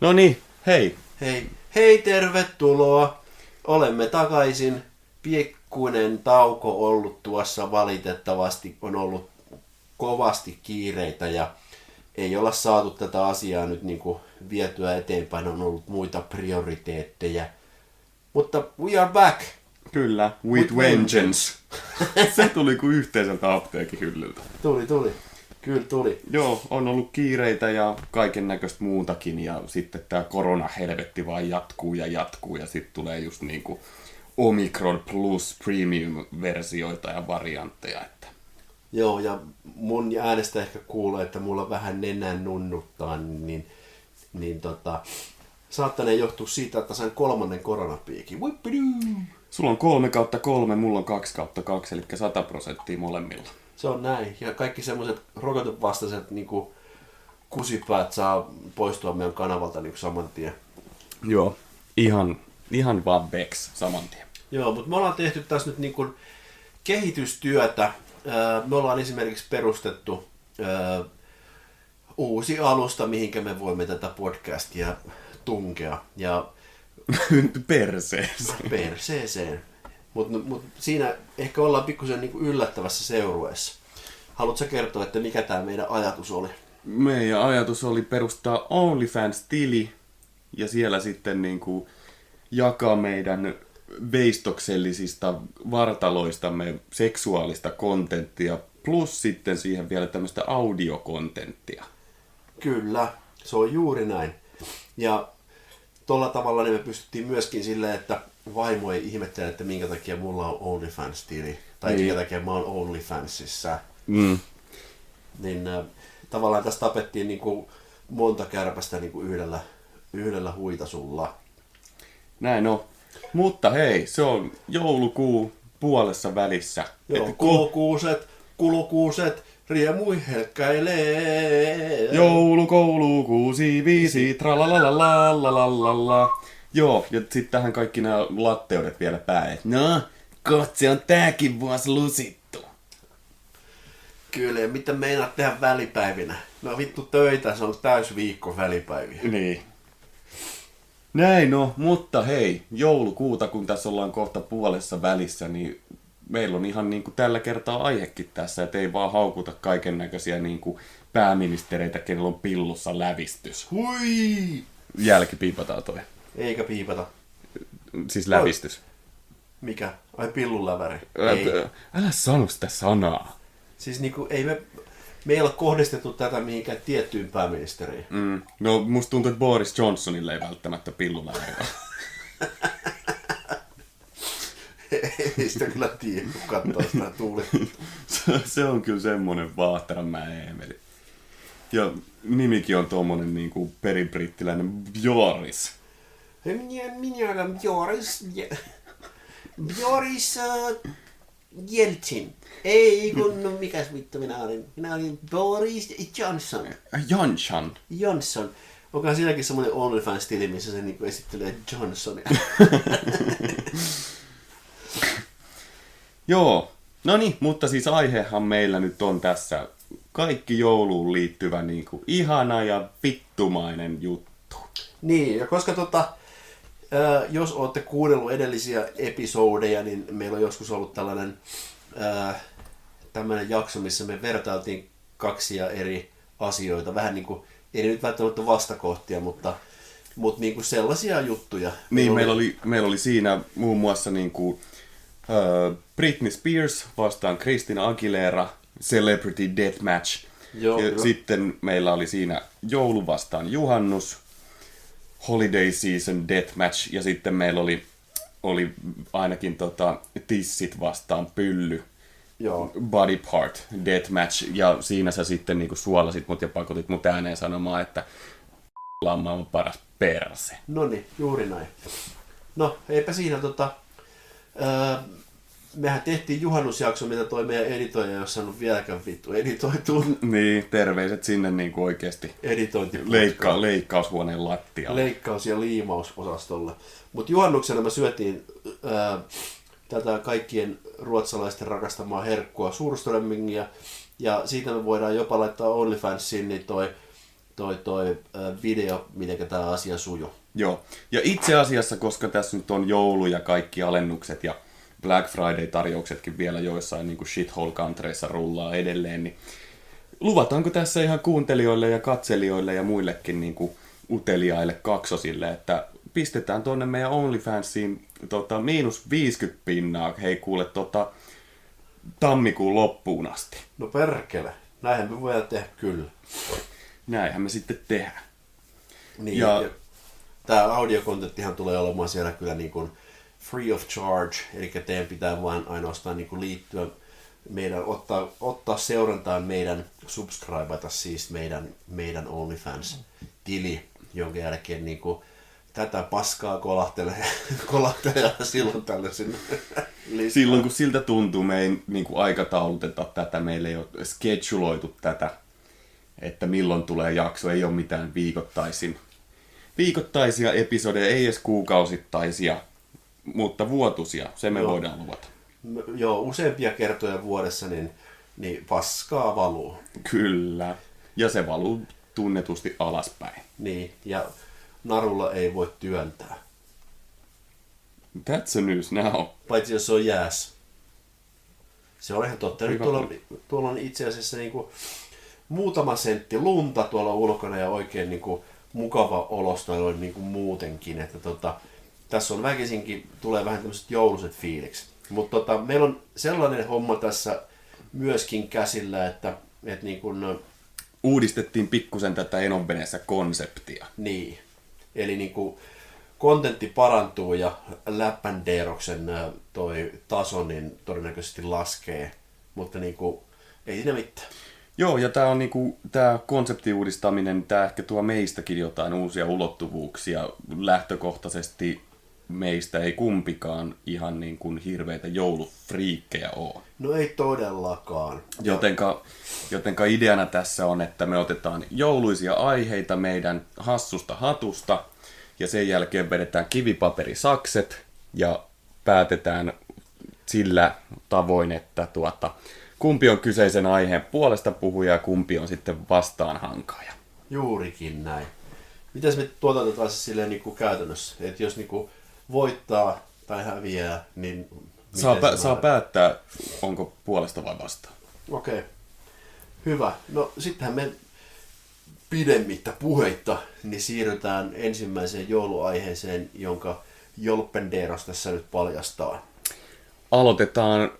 No niin, hei. Hei, hei tervetuloa. Olemme takaisin. Piekkuinen tauko ollut tuossa valitettavasti. On ollut kovasti kiireitä ja ei olla saatu tätä asiaa nyt niin kuin vietyä eteenpäin. On ollut muita prioriteetteja. Mutta we are back. Kyllä, with, With vengeance. Se tuli kuin yhteiseltä apteekin hyllyltä. Tuli, tuli. Kyllä tuli. Joo, on ollut kiireitä ja kaiken näköistä muutakin ja sitten tämä koronahelvetti vaan jatkuu ja jatkuu ja sitten tulee just niinku Omicron Plus Premium-versioita ja variantteja. Että... Joo, ja mun äänestä ehkä kuulee, että mulla vähän nenän nunnuttaa, niin, niin tota, saattanee johtua siitä, että sain kolmannen koronapiikin. Whippidoo! Sulla on kolme kautta kolme, mulla on kaksi kautta kaksi, eli 100 prosenttia molemmilla. Se on näin. Ja kaikki semmoiset rokotevastaiset niin kusipäät saa poistua meidän kanavalta niin saman tien. Joo. Ihan, ihan vaan Bex saman tien. Joo, mutta me ollaan tehty tässä nyt niin kuin kehitystyötä. Me ollaan esimerkiksi perustettu uusi alusta, mihinkä me voimme tätä podcastia tunkea. Ja Perseessä. perseeseen. Mutta mut siinä ehkä ollaan pikkusen niin yllättävässä seurueessa. Haluatko kertoa, että mikä tämä meidän ajatus oli? Meidän ajatus oli perustaa OnlyFans-tili ja siellä sitten niin kuin jakaa meidän veistoksellisista vartaloistamme seksuaalista kontenttia plus sitten siihen vielä tämmöistä audiokontenttia. Kyllä, se on juuri näin. Ja tuolla tavalla niin me pystyttiin myöskin silleen, että vaimo ei ihmettele, että minkä takia mulla on OnlyFans-tili, tai niin. minkä takia mä oon OnlyFansissa. Mm. Niin äh, tavallaan tässä tapettiin niin kuin monta kärpästä niin kuin yhdellä, yhdellä huitasulla. Näin on. Mutta hei, se on joulukuu puolessa välissä. Joo, Et kulukuuset, kulukuuset, riemui helkkäilee. Joulu, kuusi, viisi, tralalalalalalala. Joo, ja sitten tähän kaikki nämä latteudet vielä päälle. No, kotsi on tääkin vuosi lusittu. Kyllä, ja mitä meinaat tehdä välipäivinä? No vittu töitä, se on täys viikko välipäiviä. Niin. Näin no, mutta hei, joulukuuta kun tässä ollaan kohta puolessa välissä, niin meillä on ihan niin kuin tällä kertaa aihekin tässä, että ei vaan haukuta kaiken näköisiä niin kuin pääministereitä, kenellä on pillussa lävistys. Hui! Jälkipiipataan toi. Eikä piipata. Siis lävistys. Mikä? Ai pillunläväri. Älä, Ei. älä sano sitä sanaa. Siis niinku, ei me, me ei ole kohdistettu tätä mihinkään tiettyyn pääministeriin. Mm. No, musta tuntuu, että Boris Johnsonille ei välttämättä pilluläväri ole. ei sitä kyllä tiedä, kun katsoo sitä tuuli. se, on kyllä semmonen vaahtaranmäen Eemeli. Ja nimikin on tuommoinen niinku peribrittiläinen Boris. Minä, minä olen. Je- Boris uh, Jeltsin. Ei kun, no mikäs vittu minä olin? Minä olin Boris Johnson. Äh, Jonsson. Johnson. Onkohan siinäkin semmoinen OnlyFans-tili, missä se niinku esittelee Johnsonia? Joo. No niin, mutta siis aihehan meillä nyt on tässä kaikki jouluun liittyvä niinku ihana ja vittumainen juttu. Niin, ja koska tota, ää, jos olette kuunnellut edellisiä episodeja, niin meillä on joskus ollut tällainen ää, tämmöinen jakso, missä me vertailtiin kaksia eri asioita. Vähän niin kuin, ei nyt välttämättä vastakohtia, mutta, mutta niin kuin sellaisia juttuja. Niin, meillä oli, meillä oli siinä muun muassa niin kuin, uh, Britney Spears vastaan Christina Aguilera, Celebrity Deathmatch. Joo, ja kyllä. sitten meillä oli siinä joulu vastaan juhannus, Holiday Season Deathmatch, ja sitten meillä oli, oli ainakin tota, tissit vastaan pylly. Joo. Body part deathmatch, ja siinä sä sitten niinku suolasit mut ja pakotit mut ääneen sanomaan, että on maailman paras perse. No niin, juuri näin. No, eipä siinä tota... Ää, mehän tehtiin juhannusjakso, mitä toi meidän editoija ei ole saanut vieläkään vittu editoitua. Niin, terveiset sinne niin kuin oikeasti Editointi. leikka, leikkaushuoneen lattialle. leikkaus- ja liimausosastolle. Mutta juhannuksena me syötiin ää, tätä kaikkien ruotsalaisten rakastamaa herkkua Surströmmingia. Ja siitä me voidaan jopa laittaa OnlyFansiin niin toi, toi, toi äh, video, miten tämä asia sujuu. Joo. Ja itse asiassa, koska tässä nyt on joulu ja kaikki alennukset ja Black Friday-tarjouksetkin vielä joissain niin kuin shithole-kantreissa rullaa edelleen, niin luvataanko tässä ihan kuuntelijoille ja katselijoille ja muillekin niin kuin uteliaille kaksosille, että pistetään tuonne meidän OnlyFansiin tota, miinus 50 pinnaa, hei kuule, tota, tammikuun loppuun asti. No perkele, näinhän me voidaan tehdä kyllä. Näinhän me sitten tehdään. Niin, ja... ja tämä audiokontenttihan tulee olemaan siellä kyllä niin kuin free of charge, eli teidän pitää vain ainoastaan niin kuin liittyä meidän, ottaa, ottaa seurantaan meidän, subscribeata siis meidän, meidän OnlyFans-tili, jonka jälkeen niin kuin, tätä paskaa kolahtelee, kolahtelee silloin tällaisen Silloin kun siltä tuntuu, me ei niin kuin aikatauluteta tätä, meillä ei ole scheduloitu tätä, että milloin tulee jakso, ei ole mitään viikoittaisin, viikoittaisia episodeja, ei edes kuukausittaisia, mutta vuotuisia, se me Joo. voidaan luvata. Joo, useampia kertoja vuodessa, niin, niin paskaa valuu. Kyllä, ja se valuu tunnetusti alaspäin. Niin, ja narulla ei voi työntää. That's a news now. Paitsi jos se on jääs. Se on ihan totta. Nyt tuolla, tuolla on itse asiassa niin kuin muutama sentti lunta tuolla ulkona ja oikein niin kuin mukava olosta noin niin kuin muutenkin. Että tota, tässä on väkisinkin, tulee vähän tämmöiset jouluset fiilikset. Mutta tota, meillä on sellainen homma tässä myöskin käsillä, että, että niin kuin, Uudistettiin pikkusen tätä Enonveneessä konseptia. Niin. Eli niin kuin, kontentti parantuu ja läppändeeroksen toi taso niin todennäköisesti laskee, mutta niin kuin, ei siinä mitään. Joo, ja tämä on niinku, tää konseptiuudistaminen, tämä ehkä tuo meistäkin jotain uusia ulottuvuuksia. Lähtökohtaisesti meistä ei kumpikaan ihan niin kuin hirveitä joulufriikkejä ole. No ei todellakaan. Jotenka, jotenka ideana tässä on, että me otetaan jouluisia aiheita meidän hassusta hatusta ja sen jälkeen vedetään kivipaperisakset ja päätetään sillä tavoin, että tuota, kumpi on kyseisen aiheen puolesta puhuja ja kumpi on sitten vastaan hankaaja. Juurikin näin. Mitäs me tuotetaan silleen niin kuin käytännössä? Että jos niin kuin voittaa tai häviää, niin... Saa, pä- saa päättää, onko puolesta vai vastaan. Okei. Okay. Hyvä. No sittenhän me pidemmittä puheitta, niin siirrytään ensimmäiseen jouluaiheeseen, jonka Jolpenderos tässä nyt paljastaa. Aloitetaan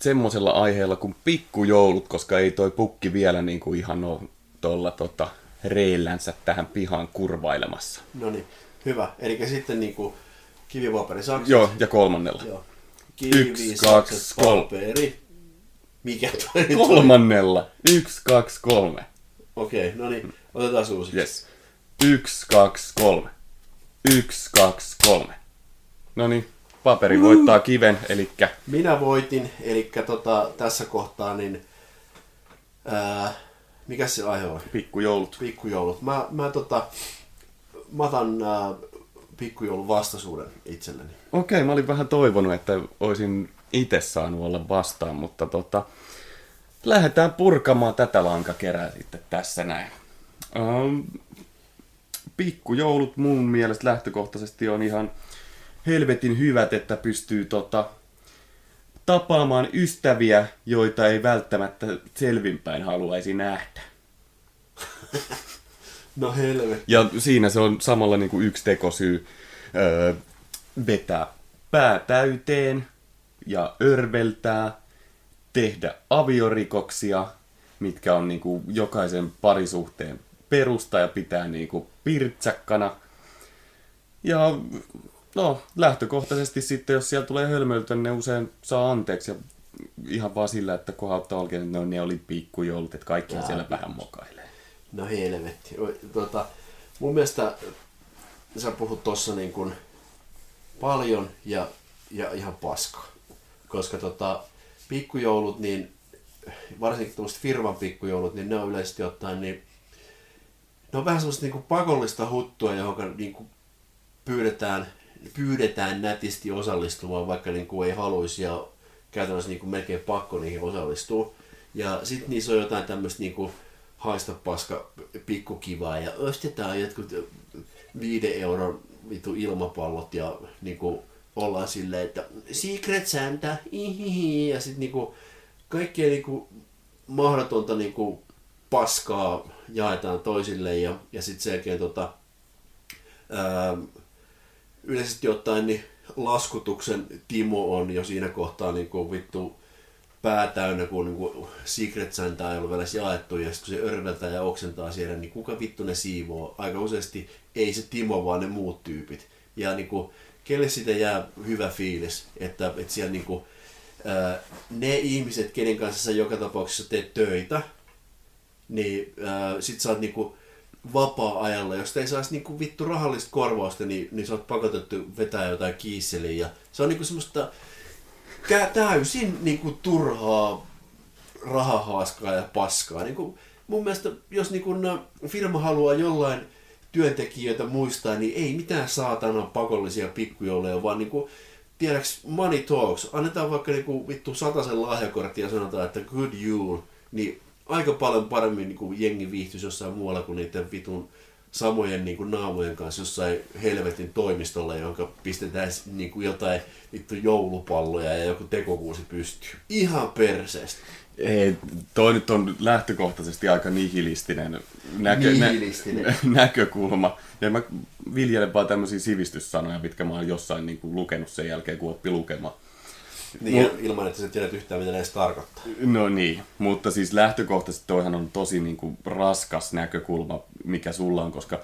semmoisella aiheella kuin pikkujoulut, koska ei toi pukki vielä niin kuin ihan ole tuolla tota, reillänsä tähän pihaan kurvailemassa. No niin, hyvä. Eli sitten niin kuin kivipaperi, sakset. Joo, ja kolmannella. Joo. Kivi, Yksi, kaksi, kolme. Paperi. Mikä toi Kolmannella. Yksi, kaksi, kolme. Okei, okay, no niin. Otetaan uusiksi. Yes. Yksi, kaksi, kolme. Yksi, kaksi, kolme. No niin, paperi uh. voittaa kiven, eli... Minä voitin, eli tota, tässä kohtaa niin... Ää, mikä se aihe on? Pikkujoulut. Pikkujoulut. Mä, mä, tota, mä otan ää, pikkujoulun vastaisuuden itselleni. Okei, okay, mä olin vähän toivonut, että olisin itse saanut olla vastaan, mutta tota, lähdetään purkamaan tätä lankakerää sitten tässä näin. Um, pikkujoulut mun mielestä lähtökohtaisesti on ihan helvetin hyvät, että pystyy tota, tapaamaan ystäviä, joita ei välttämättä selvinpäin haluaisi nähdä. No helvetti. Ja siinä se on samalla niin kuin yksi tekosyy öö, vetää pää täyteen ja örveltää, tehdä aviorikoksia, mitkä on niin kuin jokaisen parisuhteen perusta ja pitää niin kuin pirtsäkkana. Ja no, lähtökohtaisesti sitten, jos siellä tulee hölmöiltä, niin ne usein saa anteeksi ja ihan vaan sillä, että kohauttaa oikein, että no, ne oli pikkujoulut, että kaikki siellä vähän mokailee. No helvetti. Tota, mun mielestä sä puhut tossa niin kuin paljon ja, ja ihan paska. Koska tota, pikkujoulut, niin varsinkin tuollaiset firman pikkujoulut, niin ne on yleisesti ottaen niin ne on vähän semmoista niin pakollista huttua, johon niin kuin pyydetään, pyydetään nätisti osallistumaan, vaikka niin kuin ei haluaisi ja käytännössä niin kuin melkein pakko niihin osallistua. Ja sitten niissä on jotain tämmöistä niin kuin haista paska pikkukivaa ja ostetaan jotkut viiden euron vitu ilmapallot ja niinku ollaan silleen, että Secret Santa, ihihi, ja sitten niinku kaikkea niinku mahdotonta niinku paskaa jaetaan toisille ja, ja sitten selkeä tota, ää, yleisesti ottaen niin laskutuksen Timo on jo siinä kohtaa niinku vittu pää täynnä, kun niinku Secret Santa ei ollut vielä jaettu, ja sitten kun se örveltää ja oksentaa siellä, niin kuka vittu ne siivoo? Aika useasti ei se Timo, vaan ne muut tyypit. Ja niinku, kelle siitä jää hyvä fiilis, että, että siellä niinku, ää, ne ihmiset, kenen kanssa sä joka tapauksessa teet töitä, niin ää, sit sä oot niinku vapaa-ajalla, jos ei saisi niinku vittu rahallista korvausta, niin, niin sä oot pakotettu vetää jotain kiisseliä. Ja se on niinku semmoista täysin niinku turhaa rahahaaskaa ja paskaa. Niinku, mun mielestä, jos niinku, no, firma haluaa jollain työntekijöitä muistaa, niin ei mitään saatana pakollisia pikkujouluja, vaan niinku, tiedäks money talks, annetaan vaikka niinku vittu sataisen lahjakortti ja sanotaan, että good jul, niin aika paljon paremmin niinku jengi viihtyisi jossain muualla kuin niiden vitun samojen niinku naamojen kanssa jossain helvetin toimistolla, jonka pistetään niinku jotain vittu joulupalloja ja joku tekokuusi pystyy. Ihan perseestä. Ei, toi nyt on lähtökohtaisesti aika nihilistinen, näkö, Nihilistinen. Nä, näkökulma. Ja mä viljelen vaan tämmöisiä sivistyssanoja, mitkä mä oon jossain niin kuin, lukenut sen jälkeen, kun oppi lukemaan. Niin, Mut, ilman, että sä tiedät yhtään, mitä edes tarkoittaa. No niin, mutta siis lähtökohtaisesti toihan on tosi niin kuin, raskas näkökulma, mikä sulla on, koska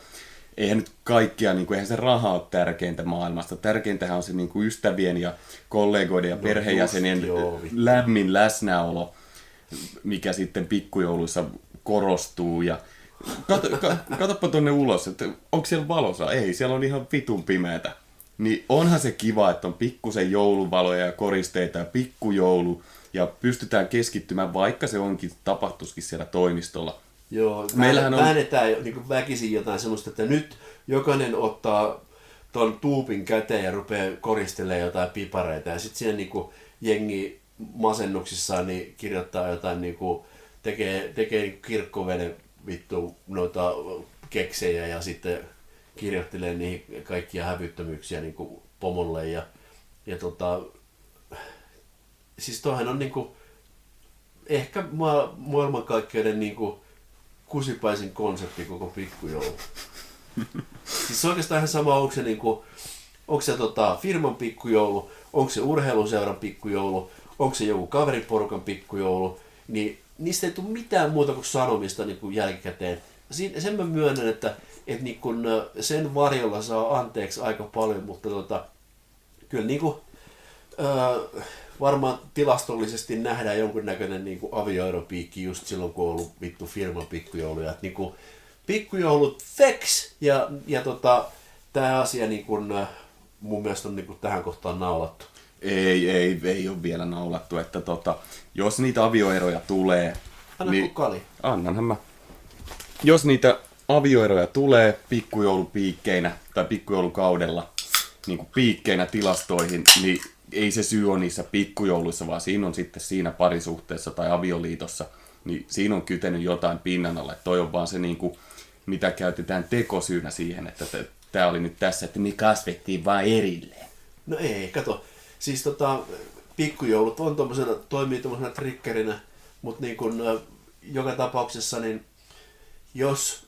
eihän nyt kaikkia, niin kuin, eihän se raha ole tärkeintä maailmasta. Tärkeintähän on se niin kuin, ystävien ja kollegoiden ja No perheenjäsenien just joo, lämmin läsnäolo, mikä sitten pikkujouluissa korostuu. Ja kato, ka, katoppa tuonne ulos, että onko siellä valossa? Ei, siellä on ihan vitun pimeätä. Niin onhan se kiva, että on pikkusen jouluvaloja ja koristeita ja pikkujoulu, ja pystytään keskittymään, vaikka se onkin tapahtuskin siellä toimistolla. Joo, Meillähän on- väännetään niin väkisin jotain semmoista, että nyt jokainen ottaa ton tuupin käteen ja rupeaa koristelemaan jotain pipareita. Ja sitten siinä niin jengi masennuksissaan niin kirjoittaa jotain, niin kuin, tekee, tekee kirkkoveden vittu noita keksejä ja sitten kirjoittelee niihin kaikkia hävyttömyyksiä niin kuin pomolle. Ja, ja tota, siis toihan on niin kuin, ehkä ma- maailmankaikkeuden niin kuin, kusipäisin konsepti koko pikkujoulu. siis oikeastaan ihan sama, onko se, niinku, onko se tota, firman pikkujoulu, onko se urheiluseuran pikkujoulu, onko se joku kaveriporukan pikkujoulu, niin niistä ei tule mitään muuta kuin sanomista niin kuin jälkikäteen. Sen mä myönnän, että, että niin kun, sen varjolla saa anteeksi aika paljon, mutta tota, kyllä niin kuin, öö, varmaan tilastollisesti nähdään jonkunnäköinen niin avioeropiikki just silloin, kun on ollut vittu firman pikkujouluja. Että niin kuin, pikkujoulut feks! Ja, ja tota, tämä asia niin kuin, äh, mun mielestä on niin kuin tähän kohtaan naulattu. Ei, ei, ei ole vielä naulattu, että tota, jos niitä avioeroja tulee, Anna niin... kali. annanhan mä. Jos niitä avioeroja tulee pikkujoulupiikkeinä tai pikkujoulukaudella niin kuin piikkeinä tilastoihin, niin ei se syy ole niissä pikkujouluissa, vaan siinä on sitten siinä parisuhteessa tai avioliitossa, niin siinä on kytenyt jotain pinnan alla. Että toi on vaan se, niin kuin, mitä käytetään tekosyynä siihen, että tämä oli nyt tässä, että me kasvettiin vaan erilleen. No ei, kato. Siis tota, pikkujoulut on tommosena, toimii tommosena triggerinä, mutta niin kun, joka tapauksessa, niin jos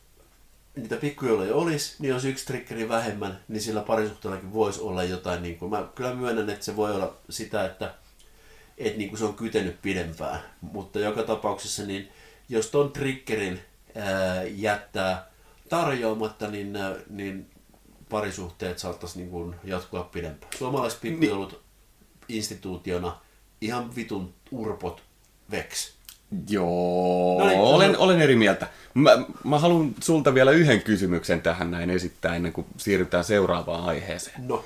niitä pikkujouluja olisi, niin jos yksi triggeri vähemmän, niin sillä parisuhteellakin voisi olla jotain, niin kuin, mä kyllä myönnän, että se voi olla sitä, että et niin kuin se on kytenyt pidempään, mutta joka tapauksessa, niin jos ton triggerin ää, jättää tarjoamatta, niin, ää, niin parisuhteet saattaisi niin kuin jatkua pidempään. Suomalaiset pikkujoulut instituutiona ihan vitun urpot veks. Joo, No niin, olen, sano. olen eri mieltä. Mä, mä haluan sulta vielä yhden kysymyksen tähän näin esittää ennen kuin siirrytään seuraavaan aiheeseen. No,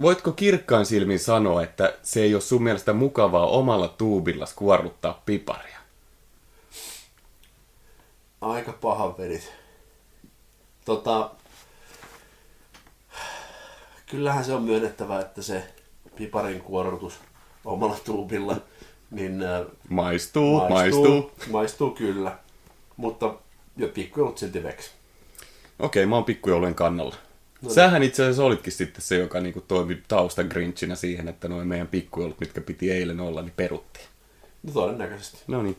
Voitko kirkkain silmin sanoa, että se ei ole sun mielestä mukavaa omalla tuubilla kuorruttaa piparia? aika pahan vedit. Tota, kyllähän se on myönnettävä, että se piparin kuorrutus omalla tuubilla, niin ää, Maistuu, maistuu. maistuu. maistuu kyllä. Mutta jo pikkujoulut silti veksi. Okei, mä oon pikkujoulujen kannalla. No, Sähän itse asiassa olitkin sitten se, joka niinku toimi taustan grinchinä siihen, että noin meidän pikkujoulut, mitkä piti eilen olla, niin peruttiin. No todennäköisesti. No niin.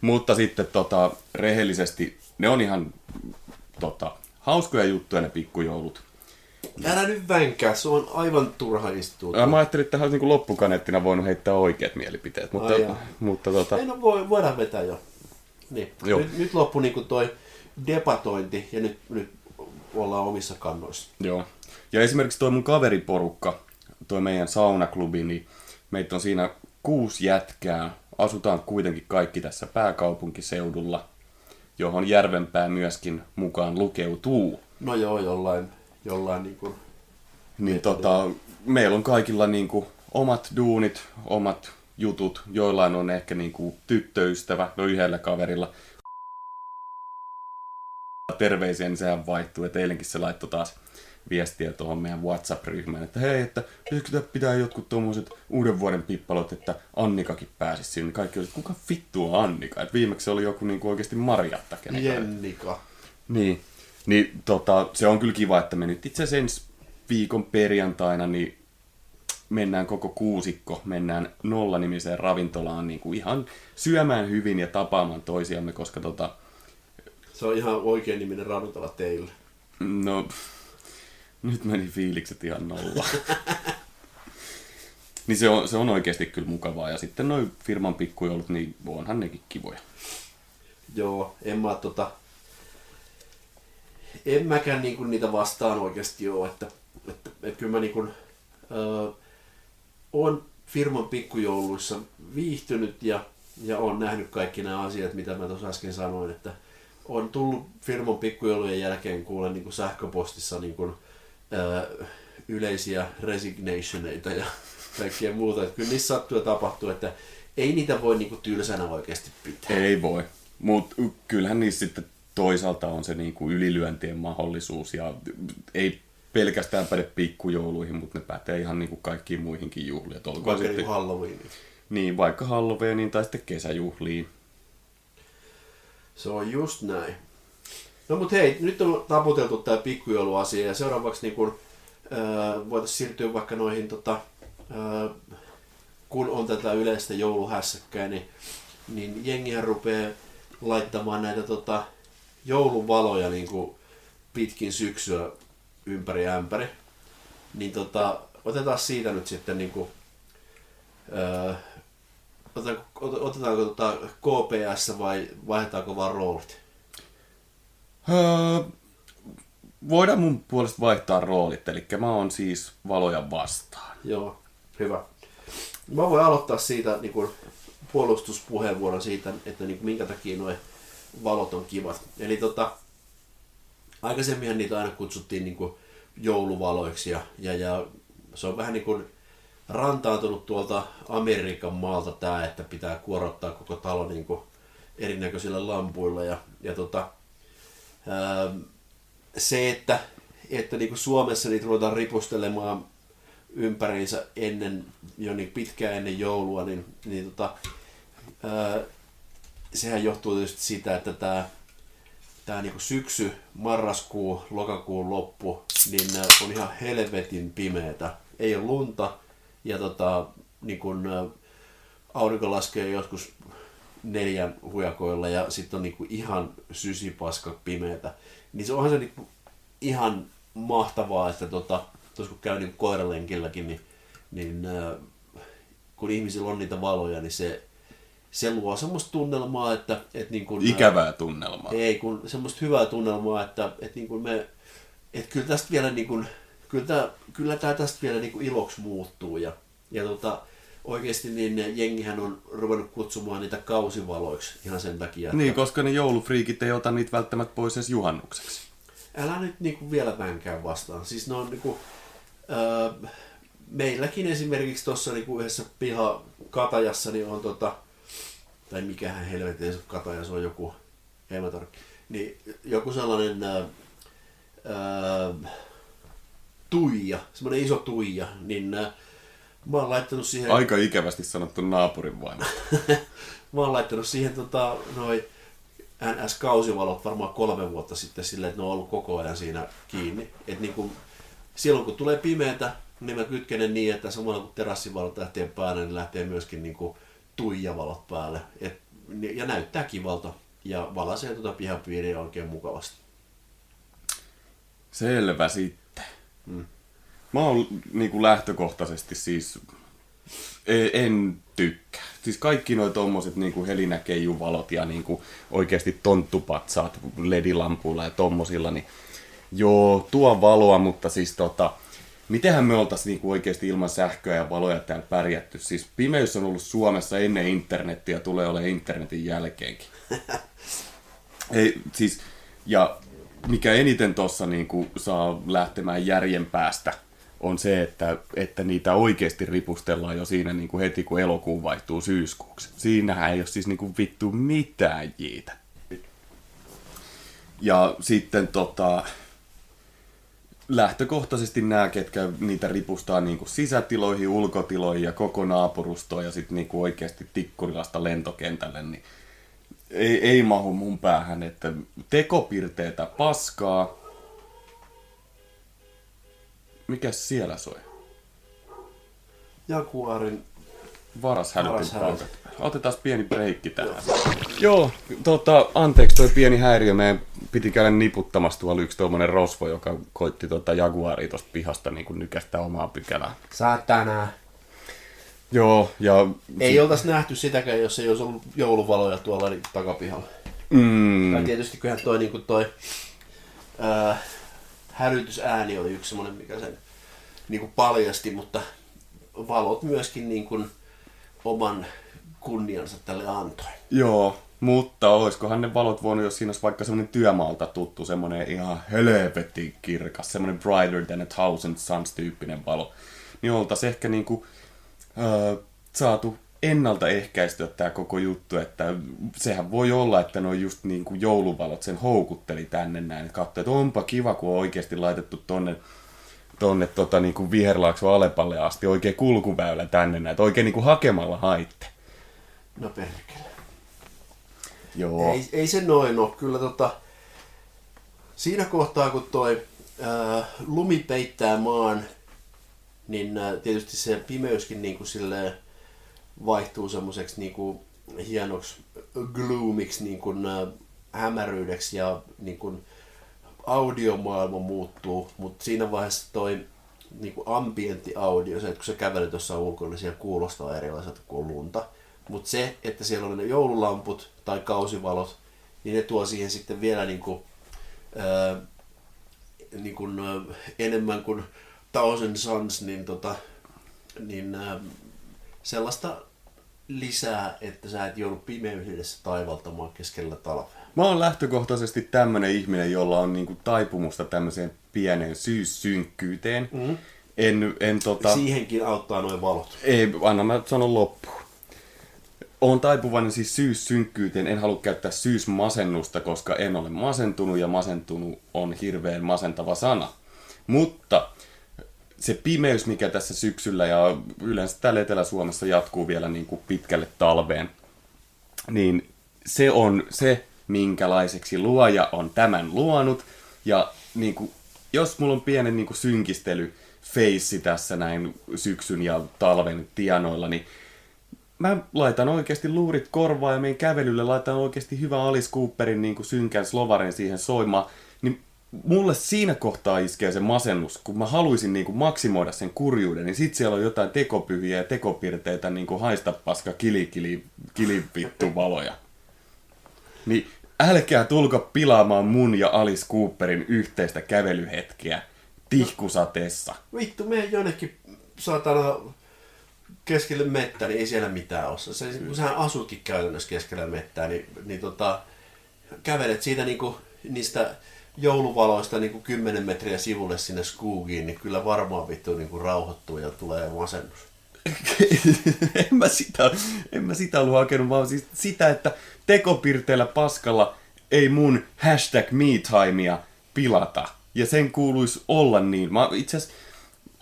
Mutta sitten tota, rehellisesti, ne on ihan tota, hauskoja juttuja ne pikkujoulut. Älä nyt vänkää, se on aivan turha instituutio. Mä ajattelin, että tähän olisi niinku loppukaneettina voinut heittää oikeat mielipiteet, mutta, Ai mutta tota, Ei no voi, voidaan vetää jo. Niin. Joo. Nyt, nyt loppui niinku toi debatointi ja nyt, nyt ollaan omissa kannoissa. Joo. Ja esimerkiksi toi mun kaveriporukka, toi meidän saunaklubi, niin meitä on siinä kuusi jätkää. Asutaan kuitenkin kaikki tässä pääkaupunkiseudulla, johon Järvenpää myöskin mukaan lukeutuu. No joo, jollain, jollain niinku... Niin tota, meillä on kaikilla niinku omat duunit, omat jutut. Joillain on ehkä niinku tyttöystävä, no yhdellä kaverilla. Terveisiä, niin sehän vaihtuu. Et eilenkin se laittoi taas viestiä tuohon meidän WhatsApp-ryhmään, että hei, että pitäisikö tää pitää jotkut tuommoiset uuden vuoden pippalot, että Annikakin pääsisi sinne. Kaikki oli, että kuka vittu on Annika? Et viimeksi oli joku niinku oikeasti Marjatta, Jennika. niin, niin tota, se on kyllä kiva, että me nyt itse asiassa ensi viikon perjantaina niin mennään koko kuusikko, mennään nollanimiseen ravintolaan niin kuin ihan syömään hyvin ja tapaamaan toisiamme, koska tota, Se on ihan oikein niminen ravintola teille. no, nyt meni fiilikset ihan nolla. niin se on, se on oikeasti kyllä mukavaa. Ja sitten noin firman pikkujoulut, niin onhan nekin kivoja. Joo, en mä tota... En mäkään niinku niitä vastaan oikeasti oo, että, että, että kyllä mä niinku, öö, on firman pikkujouluissa viihtynyt ja, ja on nähnyt kaikki nämä asiat, mitä mä tuossa äsken sanoin, että on tullut firman pikkujoulujen jälkeen kuulen niinku sähköpostissa niinku, öö, yleisiä resignationeita ja kaikkea muuta. Että kyllä niissä sattuu ja tapahtuu, että ei niitä voi niinku tylsänä oikeasti pitää. Ei voi. Mutta kyllähän niissä sitten toisaalta on se niinku ylilyöntien mahdollisuus ja ei pelkästään päde pikkujouluihin, mutta ne pätee ihan niinku kaikkiin muihinkin juhliin. Vaikka sitten, Halloweeniin. niin, vaikka Halloweeniin tai sitten kesäjuhliin. Se on just näin. No mut hei, nyt on taputeltu tää pikkujouluasia ja seuraavaksi niin kun, öö, voitaisiin siirtyä vaikka noihin, tota, öö, kun on tätä yleistä jouluhässäkkää, niin, niin jengihän rupeaa laittamaan näitä tota, jouluvaloja niin kuin pitkin syksyä ympäri ämpäri. Niin tota, otetaan siitä nyt sitten niin kuin, öö, otetaanko, otetaanko tota KPS vai vaihdetaanko vaan roolit? Öö, voidaan mun puolesta vaihtaa roolit, eli mä oon siis valoja vastaan. Joo, hyvä. Mä voin aloittaa siitä niin kuin puolustuspuheenvuoron siitä, että niin kuin, minkä takia nuo valot on kivat. Eli tota, aikaisemminhan niitä aina kutsuttiin niin kuin jouluvaloiksi ja, ja, ja se on vähän niin kuin rantaantunut tuolta Amerikan maalta tämä, että pitää kuorottaa koko talo niin kuin erinäköisillä lampuilla ja, ja tota, ää, se, että, että niin kuin Suomessa niitä ruvetaan ripustelemaan ympäriinsä ennen, jo niin pitkään ennen joulua, niin, niin tota, ää, sehän johtuu tietysti siitä, että tämä tää niinku syksy, marraskuu, lokakuun loppu, niin ää, on ihan helvetin pimeetä. Ei ole lunta ja tota, niin kun, ää, aurinko laskee joskus neljän hujakoilla ja sitten on niinku ihan sysipaska pimeätä. Niin se onhan se niinku ihan mahtavaa, että tota, tuossa kun käy niinku koiralenkilläkin, niin, niin ää, kun ihmisillä on niitä valoja, niin se, se luo semmoista tunnelmaa, että, että niin kun, Ikävää tunnelmaa. ei, kun semmoista hyvää tunnelmaa, että, että niin kuin me, että kyllä tästä vielä niin kuin, kyllä tämä, kyllä tämä tästä vielä niin kuin iloksi muuttuu ja, ja tota, oikeasti niin jengihän on ruvennut kutsumaan niitä kausivaloiksi ihan sen takia, että Niin, koska ne joulufriikit ei ota niitä välttämättä pois edes juhannukseksi. älä nyt niin kuin vielä vänkää vastaan. Siis ne on niin kuin, öö, meilläkin esimerkiksi tuossa niin kuin yhdessä piha katajassa niin on tota, tai mikähän helvetin se kataja, se on joku hemator, niin joku sellainen ää, ää, tuija, semmoinen iso tuija, niin ää, mä oon laittanut siihen, Aika ikävästi sanottu naapurin vaimo. mä oon laittanut siihen tota, noi NS-kausivalot varmaan kolme vuotta sitten silleen, että ne on ollut koko ajan siinä kiinni. Et niin kuin, silloin kun tulee pimeätä, niin mä kytkenen niin, että samalla kun terassivalot lähtee päälle, niin lähtee myöskin niin kuin tuijavalot päälle. Et, ja näyttää kivalta ja valaisee tuota pihapiiriä oikein mukavasti. Selvä sitten. Mm. Mä oon niin kuin lähtökohtaisesti siis e- en tykkää. Siis kaikki noi tommoset niinku helinäkeijuvalot ja niinku oikeasti tonttupatsaat ledilampuilla ja tommosilla, niin joo, tuo valoa, mutta siis tota, mitenhän me oltaisiin niinku oikeasti ilman sähköä ja valoja täällä pärjätty? Siis pimeys on ollut Suomessa ennen internettiä, tulee olemaan internetin jälkeenkin. Ei, siis, ja mikä eniten tuossa niinku saa lähtemään järjen päästä, on se, että, että niitä oikeasti ripustellaan jo siinä niin kuin heti, kun elokuun vaihtuu syyskuuksi. Siinähän ei ole siis niin kuin vittu mitään jiitä. Ja sitten tota, lähtökohtaisesti nämä, ketkä niitä ripustaa niin kuin sisätiloihin, ulkotiloihin ja koko naapurustoon ja sitten niin oikeasti Tikkurilasta lentokentälle, niin ei, ei mahu mun päähän, että tekopirteitä paskaa, Mikäs siellä soi? Jaguarin varas hälytin Otetaan pieni breikki tähän. Joo, tota, anteeksi toi pieni häiriö. Meidän piti käydä niputtamassa tuolla yksi tuommoinen rosvo, joka koitti tota Jaguaria tuosta pihasta niin kuin nykästä omaa pykälää. Saatana. Joo, ja... Ei si- oltaisi nähty sitäkään, jos ei olisi ollut jouluvaloja tuolla niin takapihalla. Mm. Tai tietysti kyllähän toi, niin kuin toi äh, hälytysääni oli yksi semmoinen, mikä sen niin kuin paljasti, mutta valot myöskin niin kuin oman kunniansa tälle antoi. Joo, mutta olisikohan ne valot voinut, jos siinä olisi vaikka semmoinen työmaalta tuttu, semmoinen ihan helvetin kirkas, semmoinen brighter than a thousand suns tyyppinen valo, niin oltaisiin ehkä niinku, äh, saatu ennaltaehkäistyä tämä koko juttu, että sehän voi olla, että on just niin kuin jouluvalot sen houkutteli tänne näin, että katsoi, että onpa kiva, kun on oikeasti laitettu tonne, tonne tota, niin kuin Viherlaakso Alepalle asti oikein kulkuväylä tänne näin, että oikein niin kuin hakemalla haitte. No perkele. Joo. Ei, ei se noin ole. Kyllä tota, siinä kohtaa, kun toi ää, lumi peittää maan, niin ää, tietysti se pimeyskin niin kuin silleen, vaihtuu semmoiseksi niin kuin hienoksi gloomiksi niin kuin, äh, hämäryydeksi ja niin kuin, audiomaailma muuttuu, mutta siinä vaiheessa toi niin kuin ambientti audio, se, että kun sä kävelet tuossa ulkona, niin siellä kuulostaa erilaiselta kuin lunta. Mutta se, että siellä on ne joululamput tai kausivalot, niin ne tuo siihen sitten vielä niin kuin, ää, äh, niin kuin, ää, äh, enemmän kuin Thousand Suns, niin, tota, niin ää, sellaista lisää, että sä et joudu pimeydessä taivaltamaan keskellä talvea. Mä oon lähtökohtaisesti tämmönen ihminen, jolla on niinku taipumusta tämmöiseen pieneen syyssynkkyyteen. Mm-hmm. En, en tota... Siihenkin auttaa noin valot. Ei, anna mä sanon loppuun. Oon taipuvainen siis syyssynkkyyteen, en halua käyttää syysmasennusta, koska en ole masentunut ja masentunut on hirveän masentava sana. Mutta se pimeys, mikä tässä syksyllä ja yleensä täällä Etelä-Suomessa jatkuu vielä niin kuin pitkälle talveen, niin se on se, minkälaiseksi luoja on tämän luonut. Ja niin kuin, jos mulla on pienen niin kuin synkistely feissi tässä näin syksyn ja talven tienoilla, niin mä laitan oikeasti luurit korvaa ja meidän kävelylle laitan oikeasti hyvä Alice Cooperin niin kuin synkän slovarin siihen soimaan, niin mulle siinä kohtaa iskee se masennus, kun mä haluaisin niin kuin maksimoida sen kurjuuden, niin sit siellä on jotain tekopyhiä ja tekopirteitä niin kuin haista paska kilikili, kilivittu valoja. Niin älkää tulko pilaamaan mun ja Alice Cooperin yhteistä kävelyhetkeä tihkusateessa. Vittu, me jonnekin saatana keskelle mettä, niin ei siellä mitään ole. Se, kun sähän asutkin käytännössä keskellä mettää, niin, niin tota, kävelet siitä niinku, niistä jouluvaloista niin kuin 10 metriä sivulle sinne skuugiin, niin kyllä varmaan vittu niin kuin rauhoittuu ja tulee masennus. en, mä sitä, en mä sitä ollut hakenut, vaan siis sitä, että tekopirteellä paskalla ei mun hashtag metimea pilata. Ja sen kuuluisi olla niin. Mä itse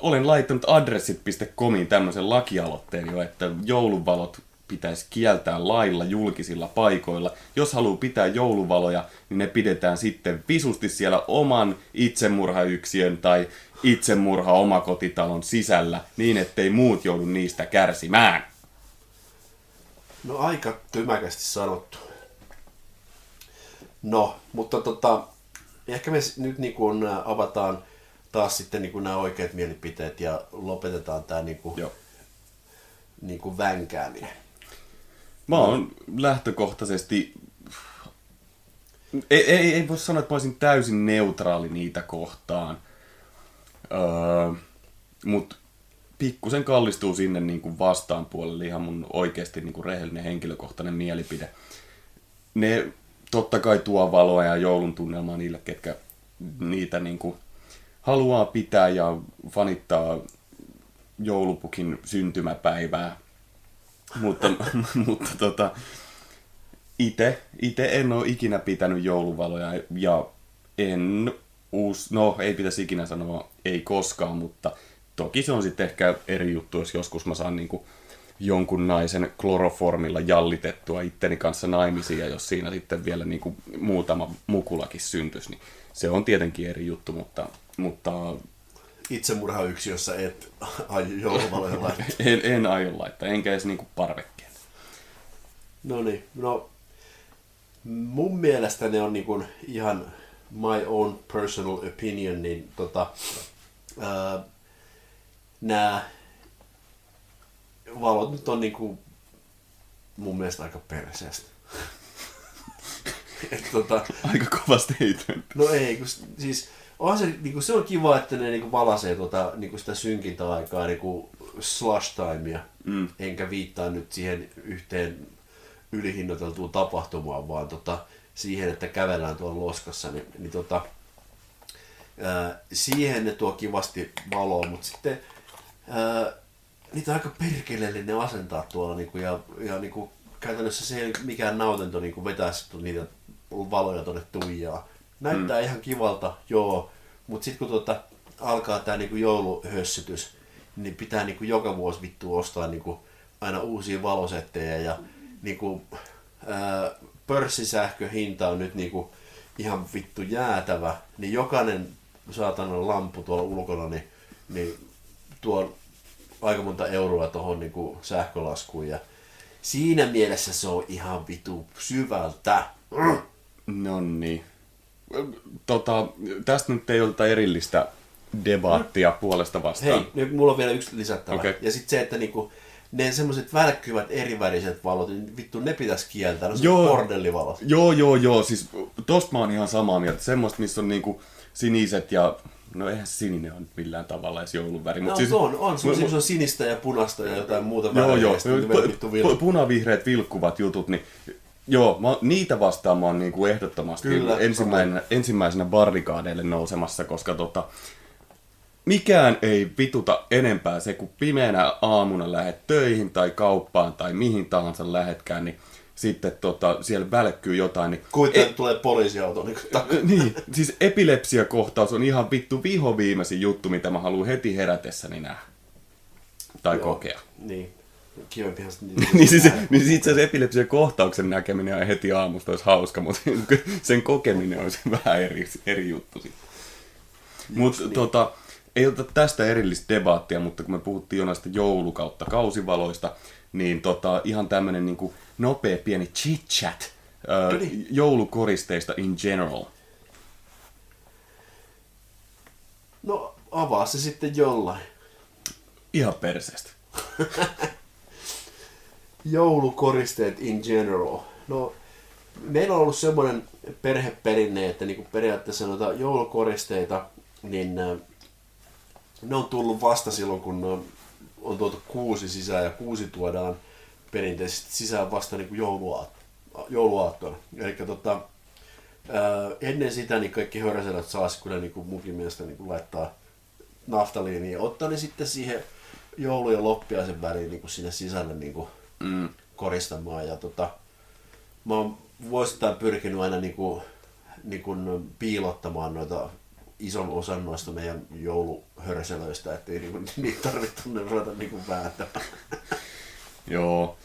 olen laittanut adressit.comiin tämmöisen lakialoitteen jo, että jouluvalot pitäisi kieltää lailla julkisilla paikoilla. Jos haluaa pitää jouluvaloja, niin ne pidetään sitten visusti siellä oman itsemurhayksiön tai itsemurha omakotitalon sisällä, niin ettei muut joudu niistä kärsimään. No aika tymäkästi sanottu. No, mutta tota, ehkä me nyt niin kuin avataan taas sitten niin kuin nämä oikeat mielipiteet ja lopetetaan tämä niin kuin, Joo. niin kuin vänkääminen. Mä oon lähtökohtaisesti... Ei, ei, ei voi sanoa, että mä olisin täysin neutraali niitä kohtaan. Öö, Mutta pikkusen kallistuu sinne niin kuin vastaan puolelle ihan mun oikeasti niin kuin rehellinen henkilökohtainen mielipide. Ne totta kai tuo valoa ja joulun tunnelmaa niille, ketkä niitä niin kuin haluaa pitää ja fanittaa joulupukin syntymäpäivää. Mutta, mutta tota, ite, ite en ole ikinä pitänyt jouluvaloja ja en uus, no ei pitäisi ikinä sanoa ei koskaan, mutta toki se on sitten ehkä eri juttu, jos joskus mä saan niinku jonkun naisen kloroformilla jallitettua itteni kanssa naimisiin ja jos siinä sitten vielä niinku muutama mukulakin syntyisi, niin se on tietenkin eri juttu, mutta, mutta Itsemurhayksiössä et aio jouluvaloja laittaa. en, en aio laittaa, enkä edes niinku parvekkeen. No niin, no mun mielestä ne on niin kuin ihan my own personal opinion, niin tota, ää, nämä valot nyt on niin kuin mun mielestä aika perseestä. Et tota, Aika kova statement. no ei, kun siis onhan se, niin kuin, se on kiva, että ne niin kuin valasee tota, niin kuin sitä synkintä aikaa, niin kuin slush timea, Mm. enkä viittaa nyt siihen yhteen ylihinnoiteltuun tapahtumaan, vaan tota, siihen, että kävellään tuolla loskassa, niin, niin tota, ää, siihen ne tuo kivasti valoa, mutta sitten ää, niitä on aika perkeleellinen asentaa tuolla niinku, ja, ja niinku, käytännössä se ei mikään nautinto niinku, vetää sit niitä valoja tuonne tuijaa. Näyttää mm. ihan kivalta, joo, mutta sitten kun tota, alkaa tämä niinku, jouluhössytys, niin pitää niinku, joka vuosi vittu ostaa niinku, aina uusia valosettejä ja niinku, ää, pörssisähköhinta on nyt niinku, ihan vittu jäätävä, niin jokainen saatanan lampu tuolla ulkona, niin, niin tuo aika monta euroa tuohon niinku sähkölaskuun ja siinä mielessä se on ihan vitu syvältä. No niin. Tota, tästä nyt ei ole erillistä debaattia puolesta vastaan. Hei, nyt mulla on vielä yksi lisättävä. Okei. Ja sitten se, että niinku, ne semmoiset välkkyvät eriväriset valot, niin vittu ne pitäisi kieltää. No se Joo. bordellivalot. Joo, joo, joo. Siis tosta mä oon ihan samaa mieltä. Semmoista, missä on niinku siniset ja... No eihän sininen ole nyt millään tavalla edes joulun väri. No Mut siis, on, on. Se on, on sinistä ja punasta ja jotain muuta Joo, joo. pu- vilkku. punavihreät vilkkuvat jutut, niin joo, mä, niitä vastaan mä oon niinku ehdottomasti Kyllä, ensimmäisenä, ensimmäisenä barrikaadeille nousemassa, koska tota, mikään ei vituta enempää se, kun pimeänä aamuna lähet töihin tai kauppaan tai mihin tahansa lähetkään, niin sitten tota, siellä välkkyy jotain, niin Kuitenkin e- tulee poliisiauto. Niin, niin, siis epilepsiakohtaus on ihan vittu vihoviimeisin juttu, mitä mä haluan heti herätessäni nähdä. Tai Joo. kokea. niin. Kivempihan sitten niin siis, niin siis se epilepsian kohtauksen näkeminen on heti aamusta olisi hauska, mutta sen kokeminen olisi vähän eri, eri juttu sitten. Mutta niin. tota, ei ota tästä erillistä debaattia, mutta kun me puhuttiin jo näistä joulukautta kausivaloista, niin tota, ihan tämmönen niinku nopea pieni chit-chat No ö, niin. joulukoristeista in general. No avaa se sitten jollain. Ihan perseestä. Joulukoristeet in general. No, meillä on ollut semmoinen perheperinne, että niinku periaatteessa noita joulukoristeita, niin ne on tullut vasta silloin, kun ne on, on tuotu kuusi sisään ja kuusi tuodaan perinteisesti sisään vasta niin jouluaat, jouluaattona. Eli tota, ää, ennen sitä niin kaikki hörselät saa kyllä niin kuin munkin mielestä niin kuin laittaa naftaliiniin ja ottaa ne sitten siihen joulu- ja loppiaisen väliin niin kuin sinne sisälle niin kuin Mm. koristamaan. Ja tota, mä oon vuosittain pyrkinyt aina niin kuin, niin kuin piilottamaan noita ison osan noista meidän jouluhörselöistä, ettei niin kuin, niitä tarvitse tuonne ruveta niin kuin vääntämään. Joo.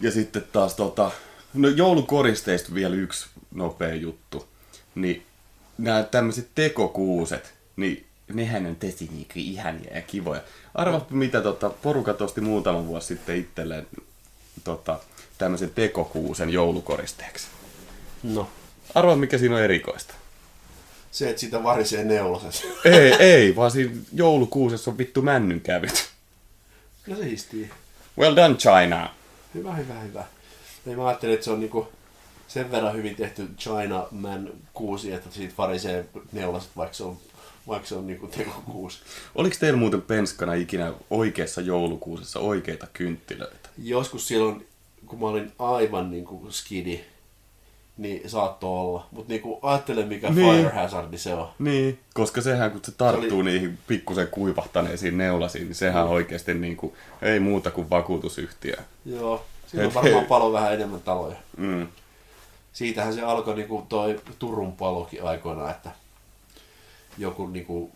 Ja sitten taas tota, no joulukoristeista vielä yksi nopea juttu. Niin nämä tämmöiset tekokuuset, niin nehän on tosi niinku ihania ja kivoja. Arvaatko mitä tota, porukat osti muutama vuosi sitten itselleen tota, tämmöisen tekokuusen joulukoristeeksi. No, Arvaa mikä siinä on erikoista. Se, että siitä varisee neulaset. ei, ei, vaan siinä joulukuusessa on vittu männynkävyt. No siistiä. Well done China. Hyvä, hyvä, hyvä. Ei mä ajattelin, että se on niinku sen verran hyvin tehty China Man kuusi, että siitä varisee neulaset, vaikka se on, vaikka se on niinku tekokuusi. Oliko teillä muuten penskana ikinä oikeassa joulukuusessa oikeita kynttilöitä? Joskus silloin, kun mä olin aivan niinku skidi, niin saattoi olla. Mutta niinku ajattele, mikä Niin. Fire Hazard se on. Niin, koska sehän kun se tarttuu Se oli- niihin pikkusen kuivahtaneisiin neulasiin, niin sehän oikeasti niin kuin, ei muuta kuin vakuutusyhtiö. Joo. Silloin varmaan palo vähän enemmän taloja. Mm. Siitähän se alkoi niinku toi Turun palokin aikoina, että joku niinku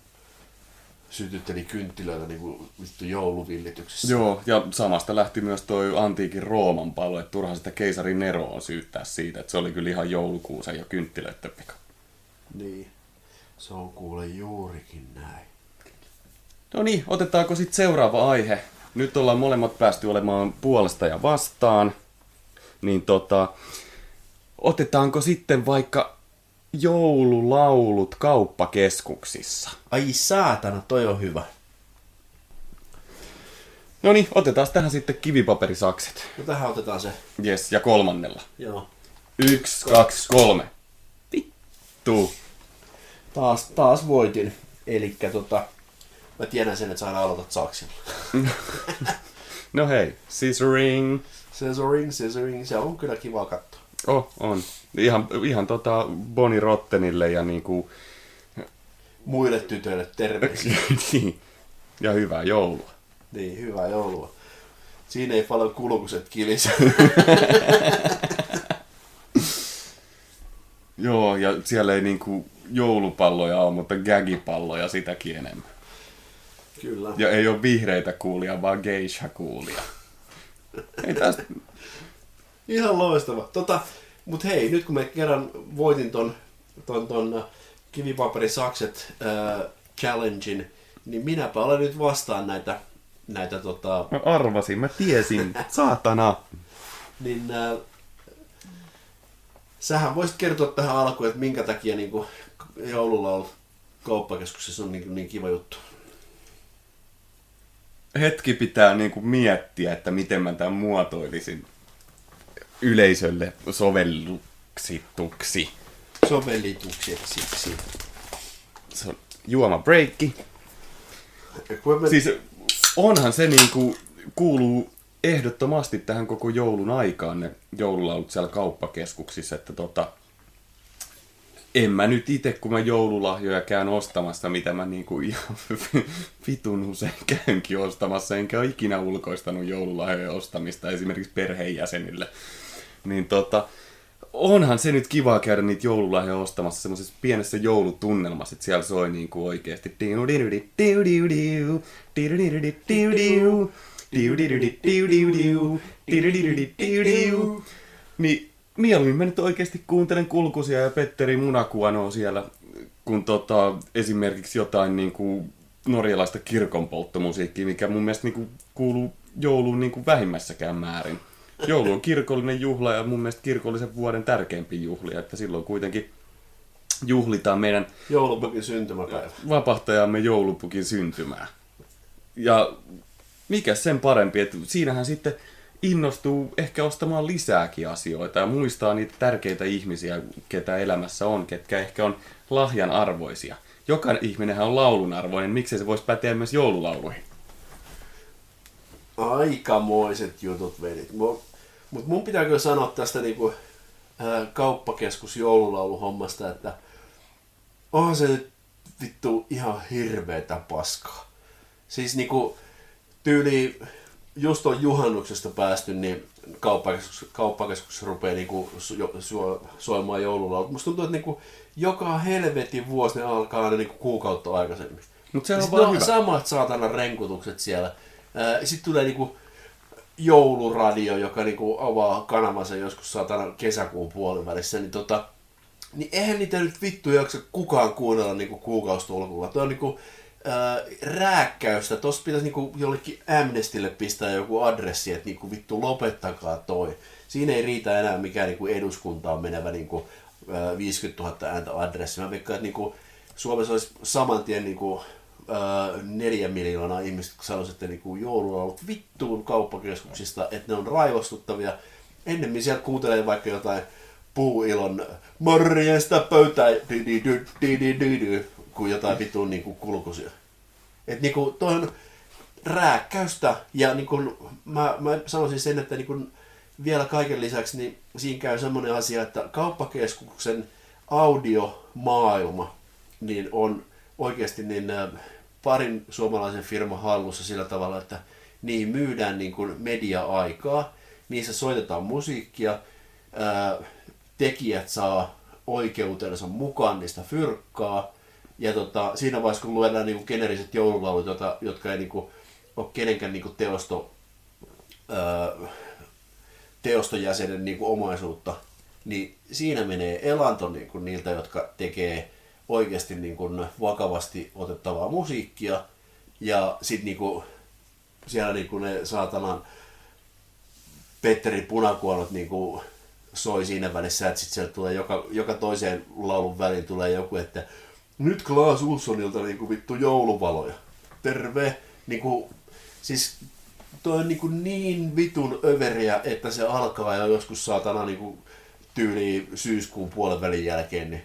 sytytteli kynttilöitä niinku vittu jouluvillityksessä. Joo, ja samasta lähti myös toi antiikin Rooman palo, että turhaan sitä keisari Neroa syyttää siitä, että se oli kyllä ihan joulukuusen ja kynttilöiden vika. Niin. Se on kuule juurikin näin. No niin, otetaanko sitten seuraava aihe? Nyt ollaan molemmat päästy olemaan puolesta ja vastaan. Niin tota, otetaanko sitten vaikka joululaulut kauppakeskuksissa? Ai saatana, toi on hyvä. No niin, otetaan tähän sitten kivipaperisakset. No tähän otetaan se. Yes, ja kolmannella. Joo. Yksi, kaksi, kolme. Vittu. Taas, taas voitin. Elikkä tota, mä tiedän sen, että sä aina aloitat saksilla. No hei, scissoring. Scissoring, scissoring, se on kyllä kiva katsoa. Oh, on. Ihan, ihan tota Bonnie Rottenille ja niinku... Muille tytöille terveisiä. Niin. ja hyvää joulua. niin, hyvää joulua. Siinä ei paljon kulkuset kilise. Joo, ja siellä ei niinku joulupalloja ole, mutta gagipalloja sitäkin enemmän. kyllä. Ja ei ole vihreitä kuulia, vaan geisha kuulia. Ei tästä... Ihan loistava. Tota, mut hei, nyt kun me kerran voitin ton, ton, ton äh, kivipaperisakset äh, challengein, niin minäpä olen nyt vastaan näitä, näitä tota, Mä arvasin, mä tiesin. Saatana. niin äh, sähän voisit kertoa tähän alkuun, että minkä takia niin joululaulu kauppakeskuksessa on niin, niin kiva juttu. Hetki pitää niinku miettiä, että miten mä tämän muotoilisin yleisölle sovelluksituksi. Sovellitukseksi. Se on juomabreikki. Me, Siis onhan se niinku, kuuluu ehdottomasti tähän koko joulun aikaan ne joululaulut siellä kauppakeskuksissa, että tota, en mä nyt itse, kun mä joululahjoja käyn ostamassa, mitä mä niinku ihan vitun usein käynkin ostamassa, enkä ole ikinä ulkoistanut joululahjojen ostamista esimerkiksi perheenjäsenille. Niin tota, onhan se nyt kiva käydä niitä joululahjoja ostamassa semmoisessa pienessä joulutunnelmassa, että siellä soi diu-diu-di-diu-diu, diu-diu-di-diu-diu-diu, diu-diu-di-diu-diu. Niin mieluummin mä nyt oikeasti kuuntelen kulkusia ja Petteri Munakuanoa siellä, kun tota, esimerkiksi jotain niinku norjalaista kirkonpolttomusiikkia, mikä mun mielestä niinku kuuluu jouluun niinku vähimmässäkään määrin. Joulu on kirkollinen juhla ja mun mielestä kirkollisen vuoden tärkeimpiä juhlia, että silloin kuitenkin juhlitaan meidän joulupukin syntymäpäivä. vapahtajamme joulupukin syntymää. Ja mikä sen parempi, että siinähän sitten innostuu ehkä ostamaan lisääkin asioita ja muistaa niitä tärkeitä ihmisiä, ketä elämässä on, ketkä ehkä on lahjan arvoisia. Joka ihminenhän on laulun arvoinen, miksei se voisi päteä myös joululauluihin? Aikamoiset jutut vedit. Mutta mun pitää kyllä sanoa tästä niinku, ää, kauppakeskus joululauluhommasta, että onhan se nyt vittu ihan hirveetä paskaa. Siis niinku tyyli, just on juhannuksesta päästy, niin kauppakeskus, kauppakeskuksessa rupeaa niinku su, su, soimaan joululaulut. Musta tuntuu, että niinku joka helvetin vuosi ne alkaa aina niinku kuukautta aikaisemmin. Mutta se on Siis vaan no, hyvä. samat saatana renkutukset siellä. Sitten tulee niinku jouluradio, joka niinku avaa kanavansa joskus saatana kesäkuun puolivälissä, niin tota, niin eihän niitä nyt vittu jaksa kukaan kuunnella niinku kuukaustolkulla. Tuo on niinku äh, rääkkäystä. Tossa pitäisi niinku jollekin Amnestille pistää joku adressi, että niinku vittu lopettakaa toi. Siinä ei riitä enää mikään niinku eduskuntaan menevä niinku, äh, 50 000 ääntä adressi. Mä veikkaan, että niinku, Suomessa olisi saman tien niinku, neljä miljoonaa ihmistä, jotka sanoisivat, että niinku, joulu on ollut vittuun kauppakeskuksista, että ne on raivostuttavia. Ennemmin sieltä kuuntelee vaikka jotain puuilon morjesta pöytää kuin jotain vittuun niinku kulkusia. Et niinku toi on rääkkäystä ja niinku, mä, mä sanoisin sen, että niinku, vielä kaiken lisäksi niin siinä käy semmoinen asia, että kauppakeskuksen audiomaailma niin on oikeasti niin äh, parin suomalaisen firman hallussa sillä tavalla, että niin myydään niin kuin media-aikaa, niissä soitetaan musiikkia, ää, tekijät saa oikeutensa mukaan niistä fyrkkaa, ja tota, siinä vaiheessa, kun luetaan niin generiset joululaulut, jota, jotka ei niin kuin, ole kenenkään niin kuin teosto, ää, teostojäsenen niin kuin omaisuutta, niin siinä menee elanto niin kuin niiltä, jotka tekee oikeasti niin kuin vakavasti otettavaa musiikkia. Ja sitten niin kuin, siellä niin kuin ne saatanan Petteri punakuonot niin kuin soi siinä välissä, että sitten tulee joka, joka toiseen laulun väliin tulee joku, että nyt Klaas Ulssonilta niin kuin vittu jouluvaloja. Terve! Niin kuin, siis toi on niin, kuin niin vitun överiä, että se alkaa jo joskus saatana niin kuin tyyli syyskuun puolen välin jälkeen, niin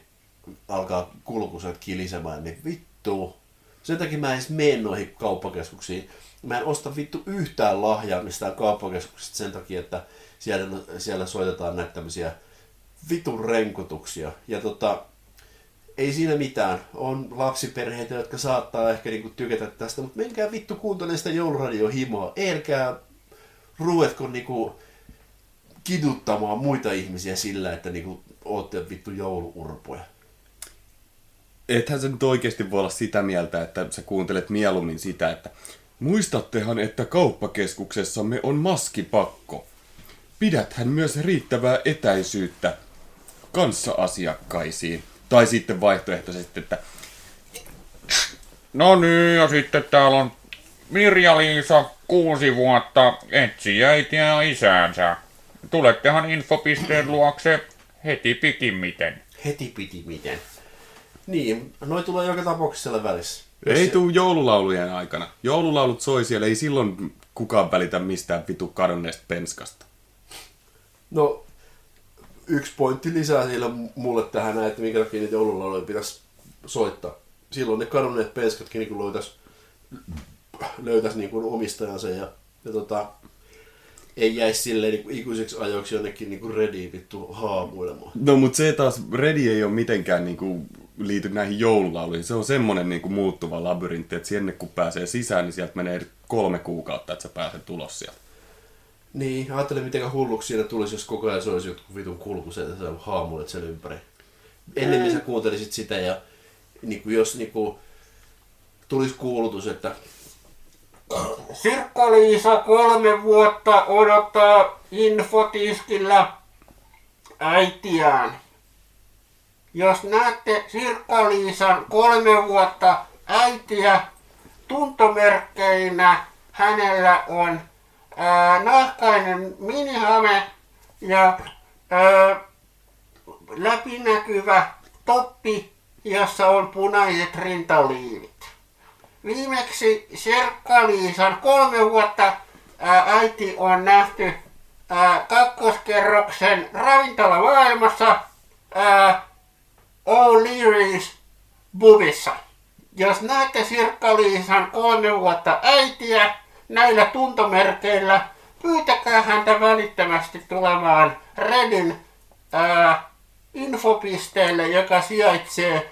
alkaa kulkuset kilisemään, niin vittu. Sen takia mä en edes mene noihin kauppakeskuksiin. Mä en osta vittu yhtään lahjaa mistään kauppakeskuksesta sen takia, että siellä, siellä soitetaan näitä tämmöisiä vitun renkutuksia. Ja tota, ei siinä mitään. On lapsiperheitä, jotka saattaa ehkä niinku tykätä tästä, mutta menkää vittu kuuntelemaan sitä jouluradiohimoa. Elkää ruvetko niinku kiduttamaan muita ihmisiä sillä, että niinku ootte vittu jouluurpoja. Ethän se nyt oikeasti voi olla sitä mieltä, että sä kuuntelet mieluummin sitä, että muistattehan, että kauppakeskuksessamme on maskipakko. Pidäthän myös riittävää etäisyyttä kanssa-asiakkaisiin. Tai sitten vaihtoehtoisesti, että No niin, ja sitten täällä on Mirja-Liisa, kuusi vuotta, etsi äitiä ja isäänsä. Tulettehan infopisteen luokse heti pikimmiten. Heti piti miten. Niin, noi tulee joka tapauksessa siellä välissä. Ei Jos- tuu joululaulujen aikana. Joululaulut soi siellä, ei silloin kukaan välitä mistään vitu kadonneesta penskasta. No, yksi pointti lisää siellä mulle tähän että minkä takia niitä joululauluja pitäisi soittaa. Silloin ne kadonneet penskatkin niin löytäisi löytäis niin kuin omistajansa ja, ja tota, ei jäisi silleen niin kuin ikuisiksi ajoiksi jonnekin niin kuin rediin vittu haamuilemaan. No mut se taas, Redi ei ole mitenkään niinku liity näihin joululauluihin. Se on semmonen niinku muuttuva labyrintti, että sinne kun pääsee sisään, niin sieltä menee kolme kuukautta, että sä pääset ulos sieltä. Niin, ajattelin miten hulluksi siinä tulisi, jos koko ajan se olisi jotkut vitun kulkuset ja sä haamuilet sen ympäri. Ennemmin sä kuuntelisit sitä ja niin kuin jos niin kuin, tulisi kuulutus, että Sirkka-Liisa kolme vuotta odottaa infotiskillä äitiään. Jos näette Sirkka-Liisan kolme vuotta äitiä, tuntomerkkeinä hänellä on ää, nahkainen minihame ja ää, läpinäkyvä toppi, jossa on punaiset rintaliivit. Viimeksi Serkka-Liisan kolme vuotta ää, äiti on nähty ää, kakkoskerroksen ravintola maailmassa ää, O'Leary's Bubissa. Jos näette Sirkka-Liisan kolme vuotta äitiä näillä tuntomerkeillä, pyytäkää häntä välittömästi tulemaan Redin ää, infopisteelle, joka sijaitsee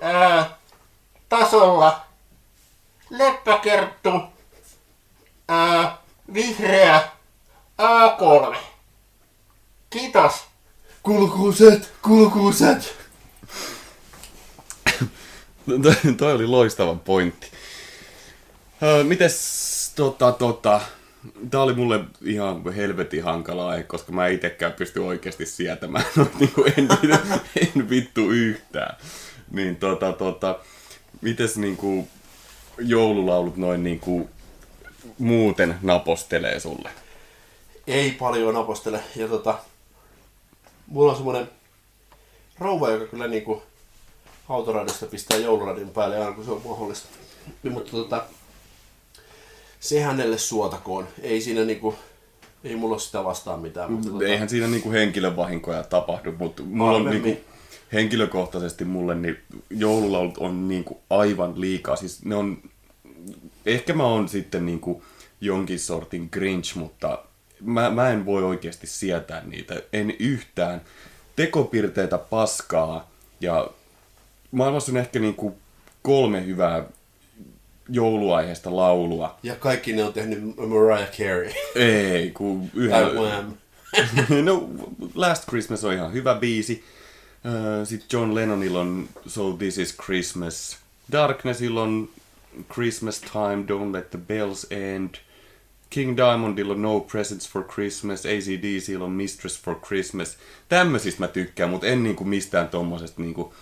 ää, tasolla leppäkerttu, ää, vihreä, A3. Kiitos. kulkuset, kulkuset. Toi, oli loistava pointti. Öö, mites tota, tota, Tää oli mulle ihan helvetin hankala aihe, koska mä itsekään pysty oikeasti sietämään noita, niin kuin en, en vittu yhtään. Niin tota, tota, mites niin kuin joululaulut noin niin kuin muuten napostelee sulle? Ei paljon apostele. Ja tota, mulla on semmonen rouva, joka kyllä niinku autoradiosta pistää jouluradion päälle aina kun se on mahdollista. Niin, mutta tota, se hänelle suotakoon. Ei siinä niinku, ei mulla ole sitä vastaan mitään. Mutta tota, Eihän siinä niinku henkilövahinkoja tapahdu, mutta mulla on niinku, henkilökohtaisesti mulle niin joululaulut on niinku aivan liikaa. Siis ne on, ehkä mä oon sitten niinku jonkin sortin Grinch, mutta mä, mä en voi oikeasti sietää niitä. En yhtään. Tekopirteitä paskaa ja maailmassa on ehkä niinku kolme hyvää jouluaiheesta laulua. Ja kaikki ne on tehnyt Mariah Carey. Ei, kun. Wham. no, Last Christmas on ihan hyvä biisi. Sitten John Lennonilla on So This Is Christmas. Darknessilla on Christmas Time, Don't Let the Bells End. King Diamondilla on No Presents for Christmas. ACDCillä on Mistress for Christmas. Tämmöisistä mä tykkään, mutta en niinku mistään tommosesta niinku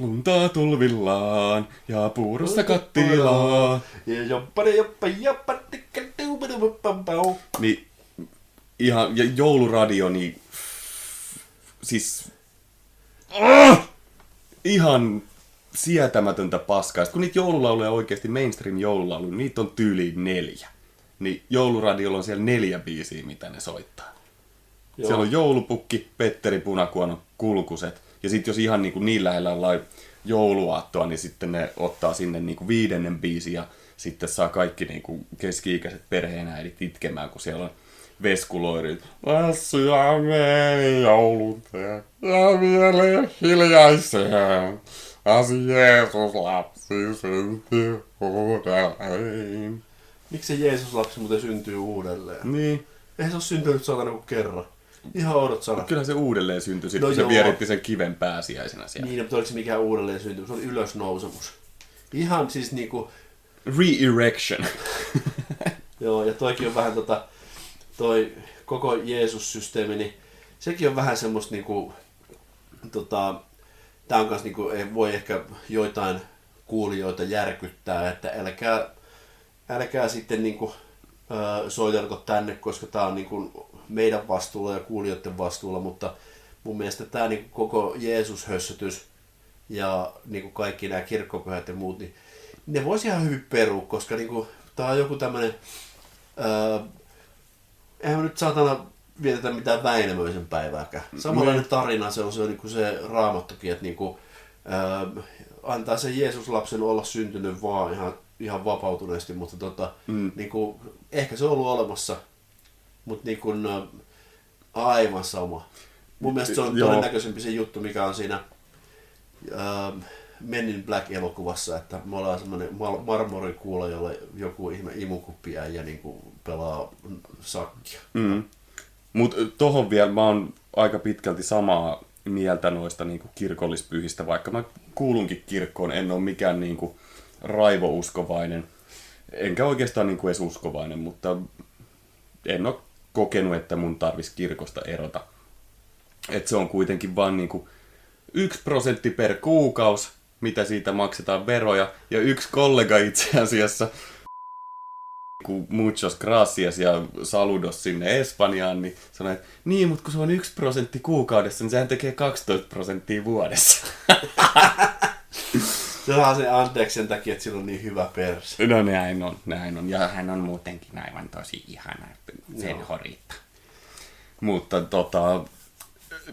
Lunta tulvillaan ja puurosta kattilaa. Ja joppa joppa joppa tikka tuupadupapau. Niin ihan, ja jouluradio, niin siis ah! ihan sietämätöntä paskaa. Sitten kun niitä joululauluja oikeasti, mainstream joululauluja, niitä on tyyliin neljä. Niin jouluradiolla on siellä neljä biisiä, mitä ne soittaa. Joo. Siellä on joulupukki, Petteri Punakuono, kulkuset. Ja sitten jos ihan niin, kuin niin lähellä ollaan jouluaattoa, niin sitten ne ottaa sinne niin kuin viidennen biisin ja sitten saa kaikki niin kuin keski-ikäiset perheenäidit itkemään, kun siellä on veskuloirit. Lassia meni joulun tee, ja vielä hiljaiseen. Asi Jeesus lapsi syntyi uudelleen. Miksi se Jeesus lapsi muuten syntyy uudelleen? Niin, Eihän se ole syntynyt saatana kuin kerran. Ihan oudot sanat. kyllä se uudelleen syntyi, sit, No kun se joo. vieritti sen kiven pääsiäisenä siellä. Niin, mutta oliko se mikään uudelleen syntynyt? Se oli ylösnousemus. Ihan siis niinku, Re-erection. joo, ja toikin on vähän tota, toi koko Jeesus-systeemi, niin sekin on vähän semmoista niinku, tota, tää on kans niinku, ei voi ehkä joitain kuulijoita järkyttää, että älkää, älkää sitten niinku, soitelko tänne, koska tää on niinku meidän vastuulla ja kuulijoiden vastuulla, mutta mun mielestä tämä niinku koko Jeesus-hössötys ja niinku kaikki nämä kirkkopyhät ja muut, niin ne voisi ihan hyvin perua, koska niinku, tämä on joku tämmöinen, öö, eihän me nyt saatana vietetä mitään Väinämöisen päivääkään. Samanlainen tarina se on se, on niinku se raamattokin, että niinku, öö, antaa sen Jeesus-lapsen olla syntynyt vaan ihan, ihan vapautuneesti, mutta tota, Mm. niinku, ehkä se on ollut olemassa, mutta niinku, ö, aivan sama. Mun mielestä se on Joo. todennäköisempi se juttu, mikä on siinä ähm, Men in Black-elokuvassa, että me ollaan semmoinen mar- marmorikuula, jolle joku ihme imukuppia niin kuin pelaa sakkia. Mm. Mutta tohon vielä mä oon aika pitkälti samaa mieltä noista niinku kirkollispyhistä, vaikka mä kuulunkin kirkkoon, en ole mikään niinku raivouskovainen, enkä oikeastaan niinku edes uskovainen, mutta en ole kokenut, että mun tarvis kirkosta erota. Et se on kuitenkin vain niinku yksi prosentti per kuukaus, mitä siitä maksetaan veroja, ja yksi kollega itse asiassa kun muchos gracias ja saludos sinne Espanjaan, niin sanoi, että niin, mutta kun se on yksi prosentti kuukaudessa, niin sehän tekee 12 prosenttia vuodessa. Se saa sen anteeksi sen takia, että sillä on niin hyvä perse. No näin on, näin on. Ja hän on muutenkin aivan tosi ihana, sen Joo. horitta. Mutta tota,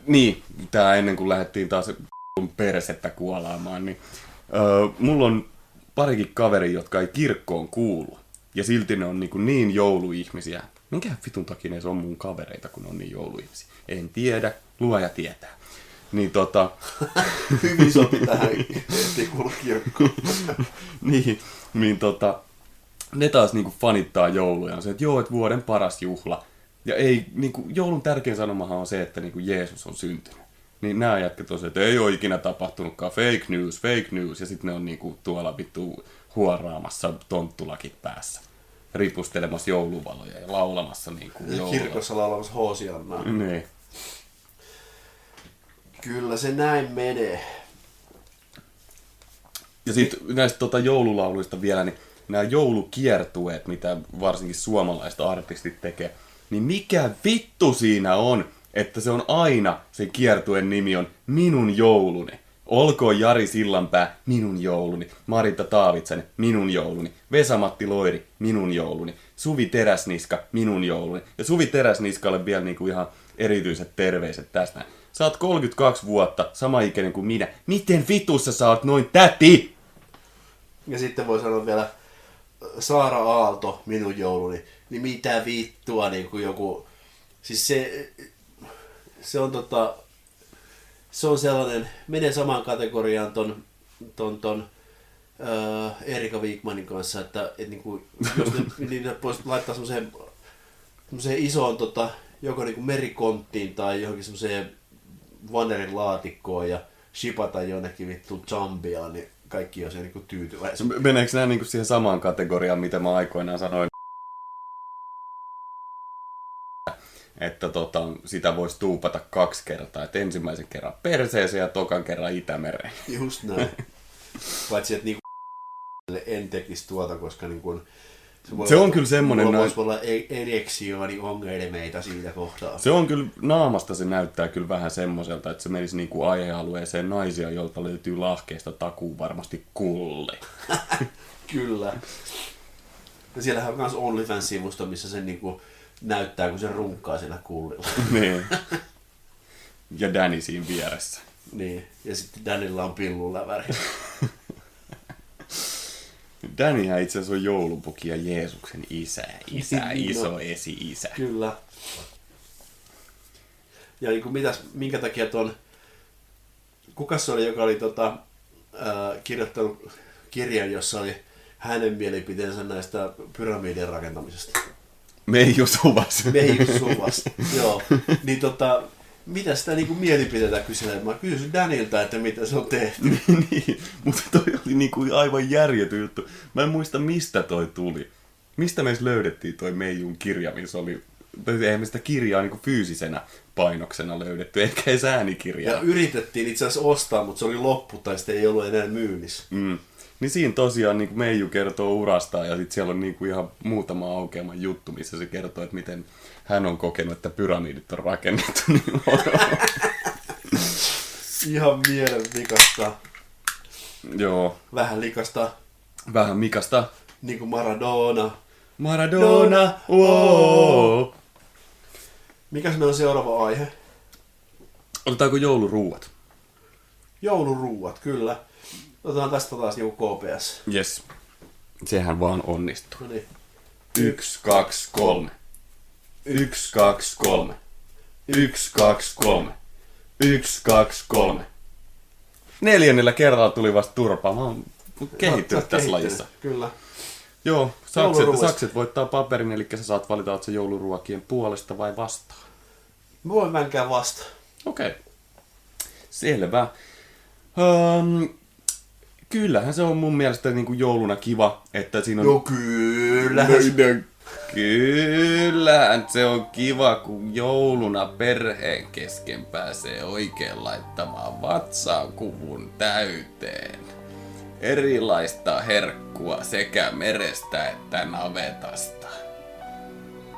niin, tää ennen kuin lähdettiin taas persettä kuolaamaan, niin öö, mulla on parikin kaveri, jotka ei kirkkoon kuulu. Ja silti ne on niin, niin jouluihmisiä. Minkä vitun takia ne on mun kavereita, kun on niin jouluihmisiä? En tiedä, luoja tietää. Niin tota, Hyvin sopi tähän, kirkkoon. niin, niin tota, ne taas niinku fanittaa jouluja. On se, että joo, että vuoden paras juhla. Ja ei, niinku, joulun tärkein sanomahan on se, että niinku Jeesus on syntynyt. Niin nämä jätkät on se, että ei ole ikinä tapahtunutkaan fake news, fake news. Ja sitten ne on niinku tuolla vittu huoraamassa tonttulakit päässä. ripustelemassa jouluvaloja ja laulamassa niin kuin Ja joulua. kirkossa laulamassa Hoosiannaa. Niin. Kyllä se näin menee. Ja sitten näistä tota, joululauluista vielä, niin nämä joulukiertueet, mitä varsinkin suomalaiset artistit tekee, niin mikä vittu siinä on, että se on aina, se kiertueen nimi on Minun jouluni. Olkoon Jari Sillanpää, minun jouluni. Marita Taavitsanen, minun jouluni. Vesa-Matti Loiri, minun jouluni. Suvi Teräsniska, minun jouluni. Ja Suvi Teräsniskalle vielä niinku ihan erityiset terveiset tästä. Sä oot 32 vuotta, sama ikäinen kuin minä. Miten vitussa sä oot noin täti? Ja sitten voi sanoa vielä Saara Aalto, minun jouluni. Niin mitä vittua, niin kuin joku... Siis se, se on tota... Se on sellainen, menee samaan kategoriaan ton, ton, ton äh, Erika Wigmanin kanssa, että et niinku, jos ne, niin ne voisi laittaa semmoiseen, semmoiseen isoon tota, joko niinku merikonttiin tai johonkin semmoiseen vannerin laatikkoon ja shipata jonnekin vittu Zambiaan, niin kaikki on se niinku tyytyväisiä. Meneekö nämä niinku siihen samaan kategoriaan, mitä mä aikoinaan sanoin? Että tota, sitä voisi tuupata kaksi kertaa. Että ensimmäisen kerran perseeseen ja tokan kerran Itämereen. Just näin. Paitsi, että niinku en tekisi tuota, koska niinku, voi Se on kyllä semmonen Mulla voisi olla e- ereksiooni ongelmeita siitä kohtaa. Se on kyllä, naamasta se näyttää kyllä vähän semmoiselta, että se menisi niinku aihealueeseen naisia, jolta löytyy lahkeesta takuu varmasti kulli. Kyllä. Ja siellähän on myös OnlyFans-sivusto, missä se niinku näyttää, kun se runkkaa siellä kullilla. niin. Ja Danny siinä vieressä. niin. Ja sitten Danilla on pilluläväri. Dannyhän itse asiassa on joulupuki ja Jeesuksen isä. Isä, Niin iso on. esi-isä. Kyllä. Ja niin kuin mitäs, minkä takia tuon... Kuka se oli, joka oli tota, ää, kirjoittanut kirjan, jossa oli hänen mielipiteensä näistä pyramidien rakentamisesta? Meiju Suvas. Meiju Suvas. Joo. Niin tota, mitä sitä niinku mielipiteitä kyselee? Mä kysyin Danilta, että mitä se on tehty. niin, mutta toi oli niinku aivan järjetty juttu. Mä en muista, mistä toi tuli. Mistä me löydettiin toi Meijun kirja, missä oli... Tai eihän me sitä kirjaa niinku fyysisenä painoksena löydetty, eikä edes äänikirjaa. Ja yritettiin itse asiassa ostaa, mutta se oli loppu tai sitten ei ollut enää myynnissä. Mm. Niin siinä tosiaan niin Meiju kertoo urastaan ja sitten siellä on niin kuin ihan muutama aukeama juttu, missä se kertoo, että miten hän on kokenut, että pyramidit on rakennettu niin Ihan mielen vikasta. Joo, Vähän likasta, vähän Mikasta. niin kuin Maradona. Maradona, wow. Mikä se on seuraava aihe? Otetaanko jouluruuat? Jouluruuat, kyllä. Otetaan tästä taas niinku KPS. Yes. Sehän vaan onnistuu. No niin. Yksi, kaksi, kolme. Yksi, kaksi, kolme. Yksi, kaksi, kolme. Yksi, kaksi, kolme. Neljännellä kerralla tuli vasta turpa. Mä oon kehittynyt oot tässä lajissa. Kyllä. Joo, sakset, sakset voittaa paperin, eli sä saat valita, oot se jouluruokien puolesta vai vastaan. Mä voin vänkää vasta. Okei. Okay. Selvä. Um, kyllähän se on mun mielestä niin kuin jouluna kiva, että siinä on... No kyllähän se- No, Kyllähän se on kiva, kun jouluna perheen kesken pääsee oikein laittamaan vatsaan kuvun täyteen. Erilaista herkkua sekä merestä että navetasta.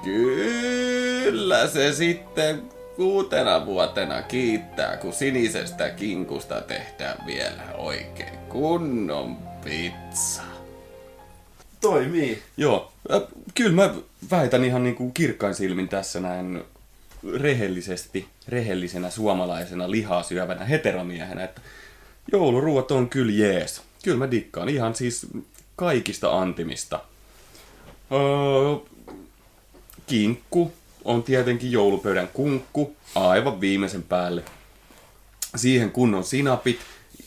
Kyllä se sitten kuutena vuotena kiittää, kun sinisestä kinkusta tehdään vielä oikein kunnon pizza. Toimii. Joo, äh, kyllä mä väitän ihan niin kuin kirkkain silmin tässä näin rehellisesti, rehellisenä suomalaisena lihaa syövänä heteromiehenä, että jouluruuat on kyllä jees. Kyllä mä dikkaan ihan siis kaikista antimista. Öö, kinkku on tietenkin joulupöydän kunkku, aivan viimeisen päälle. Siihen kunnon sinapit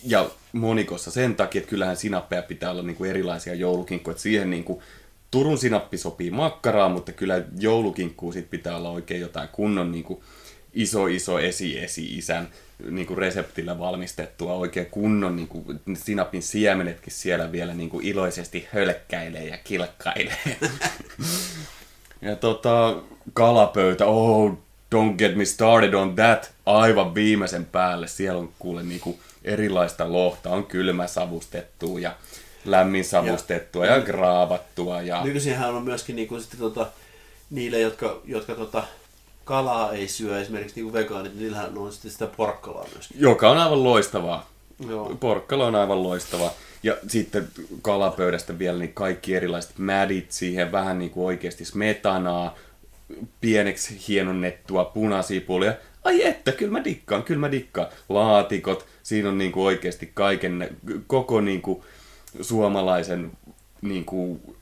ja monikossa sen takia, että kyllähän sinappeja pitää olla niinku erilaisia joulukinkkuja. Siihen niinku Turun sinappi sopii makkaraan, mutta kyllä joulukinkkuun sit pitää olla oikein jotain kunnon niinku iso iso esi-esi-isän niin kuin reseptillä valmistettua oikein kunnon niin kuin, sinapin siemenetkin siellä vielä niin kuin iloisesti hölkkäilee ja kilkkailee. ja tota, kalapöytä, oh, don't get me started on that, aivan viimeisen päälle. Siellä on kuule niin kuin erilaista lohta, on kylmä savustettua ja lämmin savustettua ja, ja graavattua. Ja... Nykyisinhän on myöskin niinku sitten tota, niille, jotka, jotka tota, kalaa ei syö, esimerkiksi niinku vegaanit, niin niillähän on sitten sitä porkkalaa myöskin. Joka on aivan loistavaa. Joo. Porkkala on aivan loistava. Ja sitten kalapöydästä vielä niin kaikki erilaiset mädit siihen, vähän niin kuin oikeasti smetanaa, pieneksi hienonnettua punasipulia. Ai että, kyllä mä dikkaan, kyllä mä dikkaan. Laatikot, siinä on niin kuin oikeasti kaiken, koko niin kuin suomalaisen niin kuin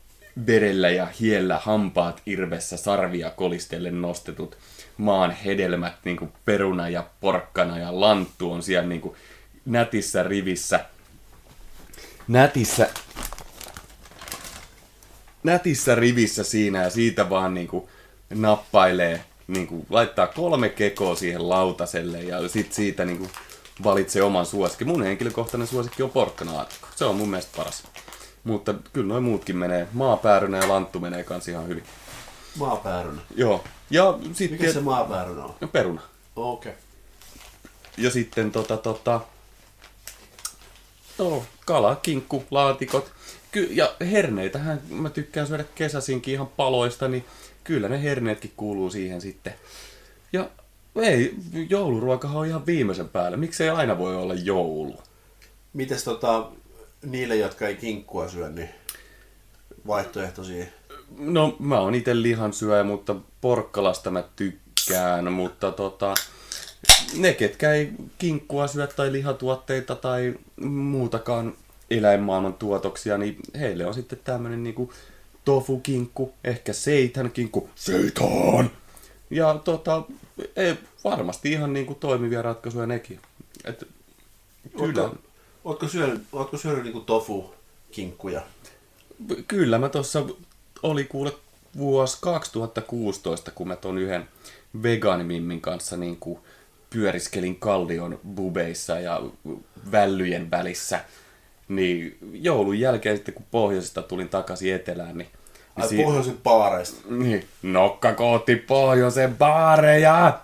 verellä ja hiellä hampaat irvessä sarvia kolistellen nostetut maan hedelmät, niin kuin peruna ja porkkana ja lanttu on siellä niin kuin nätissä rivissä. Nätissä, nätissä rivissä siinä ja siitä vaan niin kuin nappailee, niin kuin laittaa kolme kekoa siihen lautaselle ja sit siitä niin kuin valitsee oman suosikin. Mun henkilökohtainen suosikki on porkkanalaatikko. Se on mun mielestä paras. Mutta kyllä noin muutkin menee. Maapäärynä ja lanttu menee kans ihan hyvin. Maapäärynä. Joo. Ja sitten... Mikä se maapäärynä on? No, peruna. Okei. Okay. Ja sitten tota tota... No, kala, kinkku, laatikot. Ky- ja herneitähän mä tykkään syödä kesäsinkin ihan paloista, niin kyllä ne herneetkin kuuluu siihen sitten. Ja ei, jouluruokahan on ihan viimeisen päällä. Miksei aina voi olla joulu? Mites tota, niille, jotka ei kinkkua syö, niin vaihtoehto siihen? No, mä oon itse lihansyöjä, mutta porkkalasta mä tykkään, mutta tota, ne, ketkä ei kinkkua syö tai lihatuotteita tai muutakaan eläinmaailman tuotoksia, niin heille on sitten tämmönen niinku tofu-kinkku, ehkä seitän-kinkku, seitan! Ja tota, ei, varmasti ihan niinku toimivia ratkaisuja nekin. Et, kyllä, Ootko, ootko syönyt, ootko syönyt niinku tofu-kinkkuja? kyllä mä tuossa oli kuule vuosi 2016, kun mä ton yhden vegaanimimmin kanssa niin kuin pyöriskelin kallion bubeissa ja vällyjen välissä. Niin joulun jälkeen sitten, kun pohjoisesta tulin takaisin etelään, niin Ai si- pohjoisen paareista. niin, nokka kohti pohjoisen baareja!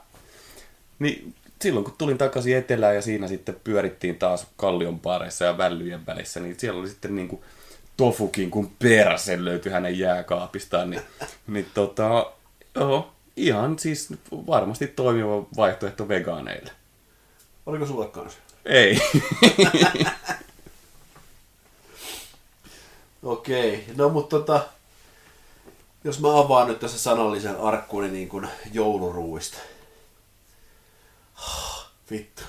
Niin silloin kun tulin takaisin etelään ja siinä sitten pyörittiin taas kallion baareissa ja vällyjen välissä, niin siellä oli sitten niinku tofukin kun perse löytyi hänen jääkaapistaan, niin, niin tota, joo, ihan siis varmasti toimiva vaihtoehto vegaaneille. Oliko sulle kanssa? Ei. Okei, no mutta tota, jos mä avaan nyt tässä sanallisen arkkuni niin kuin jouluruuista. Vittu.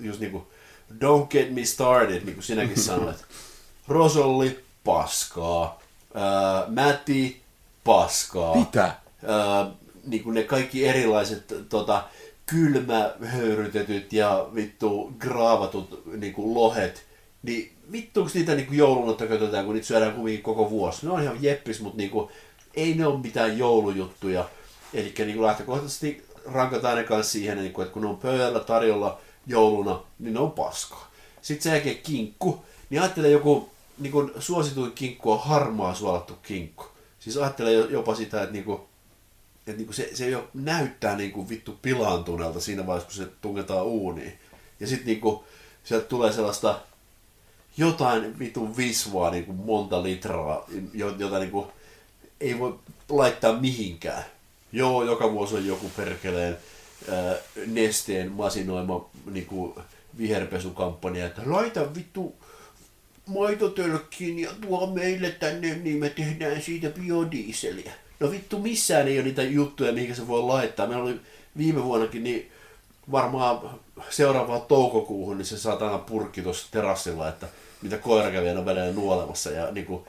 Just niinku, don't get me started, niin kuin sinäkin sanoit. Rosolli, paskaa. Ää, Mäti, paskaa. Mitä? Ää, niin kuin ne kaikki erilaiset tota, kylmähöyrytetyt ja vittu graavatut niin kuin lohet, niin vittuuks niitä niin kuin jouluna käytetään, kun niitä syödään kuitenkin koko vuosi. Ne on ihan jeppis, mutta niin kuin, ei ne ole mitään joulujuttuja. Eli niin lähtökohtaisesti rankataan ne kanssa siihen, niin kuin, että kun ne on pöydällä tarjolla jouluna, niin ne on paskaa. Sitten sen jälkeen kinkku, niin ajattelee joku niin kuin suosituin kinkku on harmaa suolattu kinkku. Siis ajattelee jopa sitä, että, niin kuin, että niin kuin se, se jo näyttää niin kuin vittu pilaantuneelta siinä vaiheessa, kun se tungetaan uuniin. Ja sitten niin kuin, sieltä tulee sellaista jotain vitun visvaa niin kuin monta litraa, jo- jota niin kuin, ei voi laittaa mihinkään. Joo, joka vuosi on joku perkeleen ää, nesteen masinoima niin kuin viherpesukampanja, että laita vittu maitotölkkiin ja tuo meille tänne, niin me tehdään siitä biodieseliä. No vittu, missään ei ole niitä juttuja, mihin se voi laittaa. Meillä oli viime vuonnakin, niin varmaan seuraavaan toukokuuhun, niin se saa purkki tuossa terassilla, että mitä koira kävi aina välillä nuolemassa. Ja niin kuin,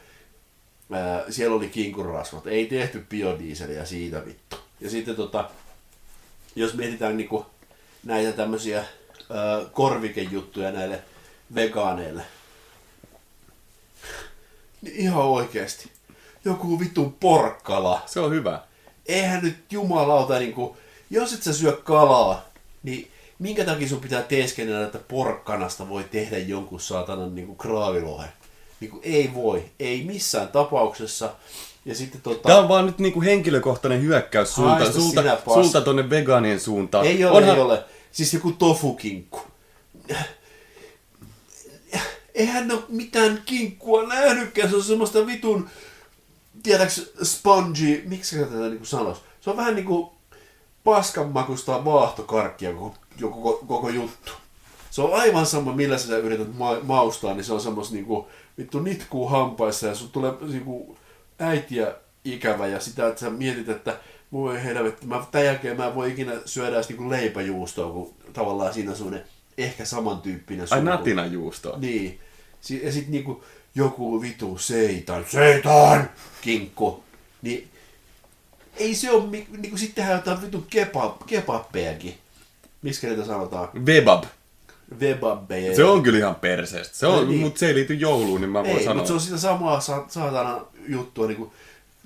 ää, siellä oli kinkurasvat. Ei tehty biodieseliä siitä vittu. Ja sitten tota, jos mietitään niin kuin, näitä tämmöisiä ää, korvikejuttuja näille vegaaneille, niin ihan oikeasti. Joku vittu porkkala. Se on hyvä. Eihän nyt jumalauta niinku, jos et sä syö kalaa, Niin minkä takia sun pitää teeskennellä, että porkkanasta voi tehdä jonkun saatanan niin kraavilohen? Niin kuin, ei voi, ei missään tapauksessa. Ja sitten tota... Tämä on vaan nyt niinku henkilökohtainen hyökkäys sulta, sulta, sulta tonne vegaanien suuntaan. Ei ole, Onhan... ei ole. Siis joku tofukinkku. Eihän ole mitään kinkkua nähnytkään, se on semmoista vitun, tiedäks, spongy, miksi tätä niinku sanois? Se on vähän niinku paskanmakusta vaahtokarkkia koko, koko, koko juttu. Se on aivan sama, millä sä yrität ma- maustaa, niin se on semmos niinku, vittu nitkuu hampaissa ja sun tulee niinku äitiä ikävä ja sitä, että sä mietit, että voi helvetti, mä, tämän jälkeen mä en voi ikinä syödä edes niinku leipäjuustoa, kun tavallaan siinä on semmoinen ehkä samantyyppinen Ai suku. natina juustoa. Niin. Si- Ja sitten niinku joku vitu seitan, seitan kinkku. Niin ei se ole, niinku sittenhän jotain vitu kebab, kebabbejakin. Miksi niitä sanotaan? Vebab. Webabbeja. Se on kyllä ihan perseestä. Se on, niin. mutta se ei liity jouluun, niin mä voin Ei, sanoa. mutta se on sitä samaa sa- saatana juttua, niinku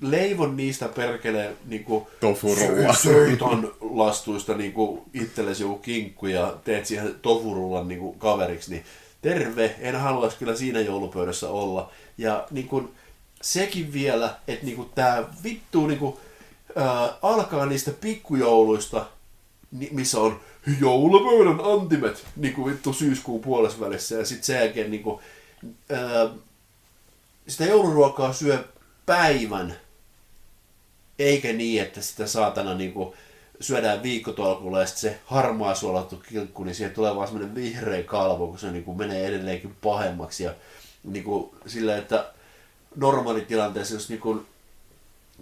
leivon niistä perkele niinku Tofurulla. sö- söiton lastuista niinku itsellesi joku kinkku ja teet siihen tofurullan niinku kaveriksi, niin terve, en haluaisi kyllä siinä joulupöydässä olla. Ja niinku, sekin vielä, että niinku tää vittu niinku, ää, alkaa niistä pikkujouluista, ni- missä on joulupöydän antimet niinku vittu syyskuun puolessa välissä ja sitten sen jälkeen niinku, ää, sitä jouluruokaa syö päivän, eikä niin, että sitä saatana niinku syödään viikkotolkulla ja sitten se harmaa suolattu kilkku, niin siihen tulee vaan semmoinen vihreä kalvo, kun se niinku menee edelleenkin pahemmaksi. Ja niinku sillä, että normaalitilanteessa, jos niinku,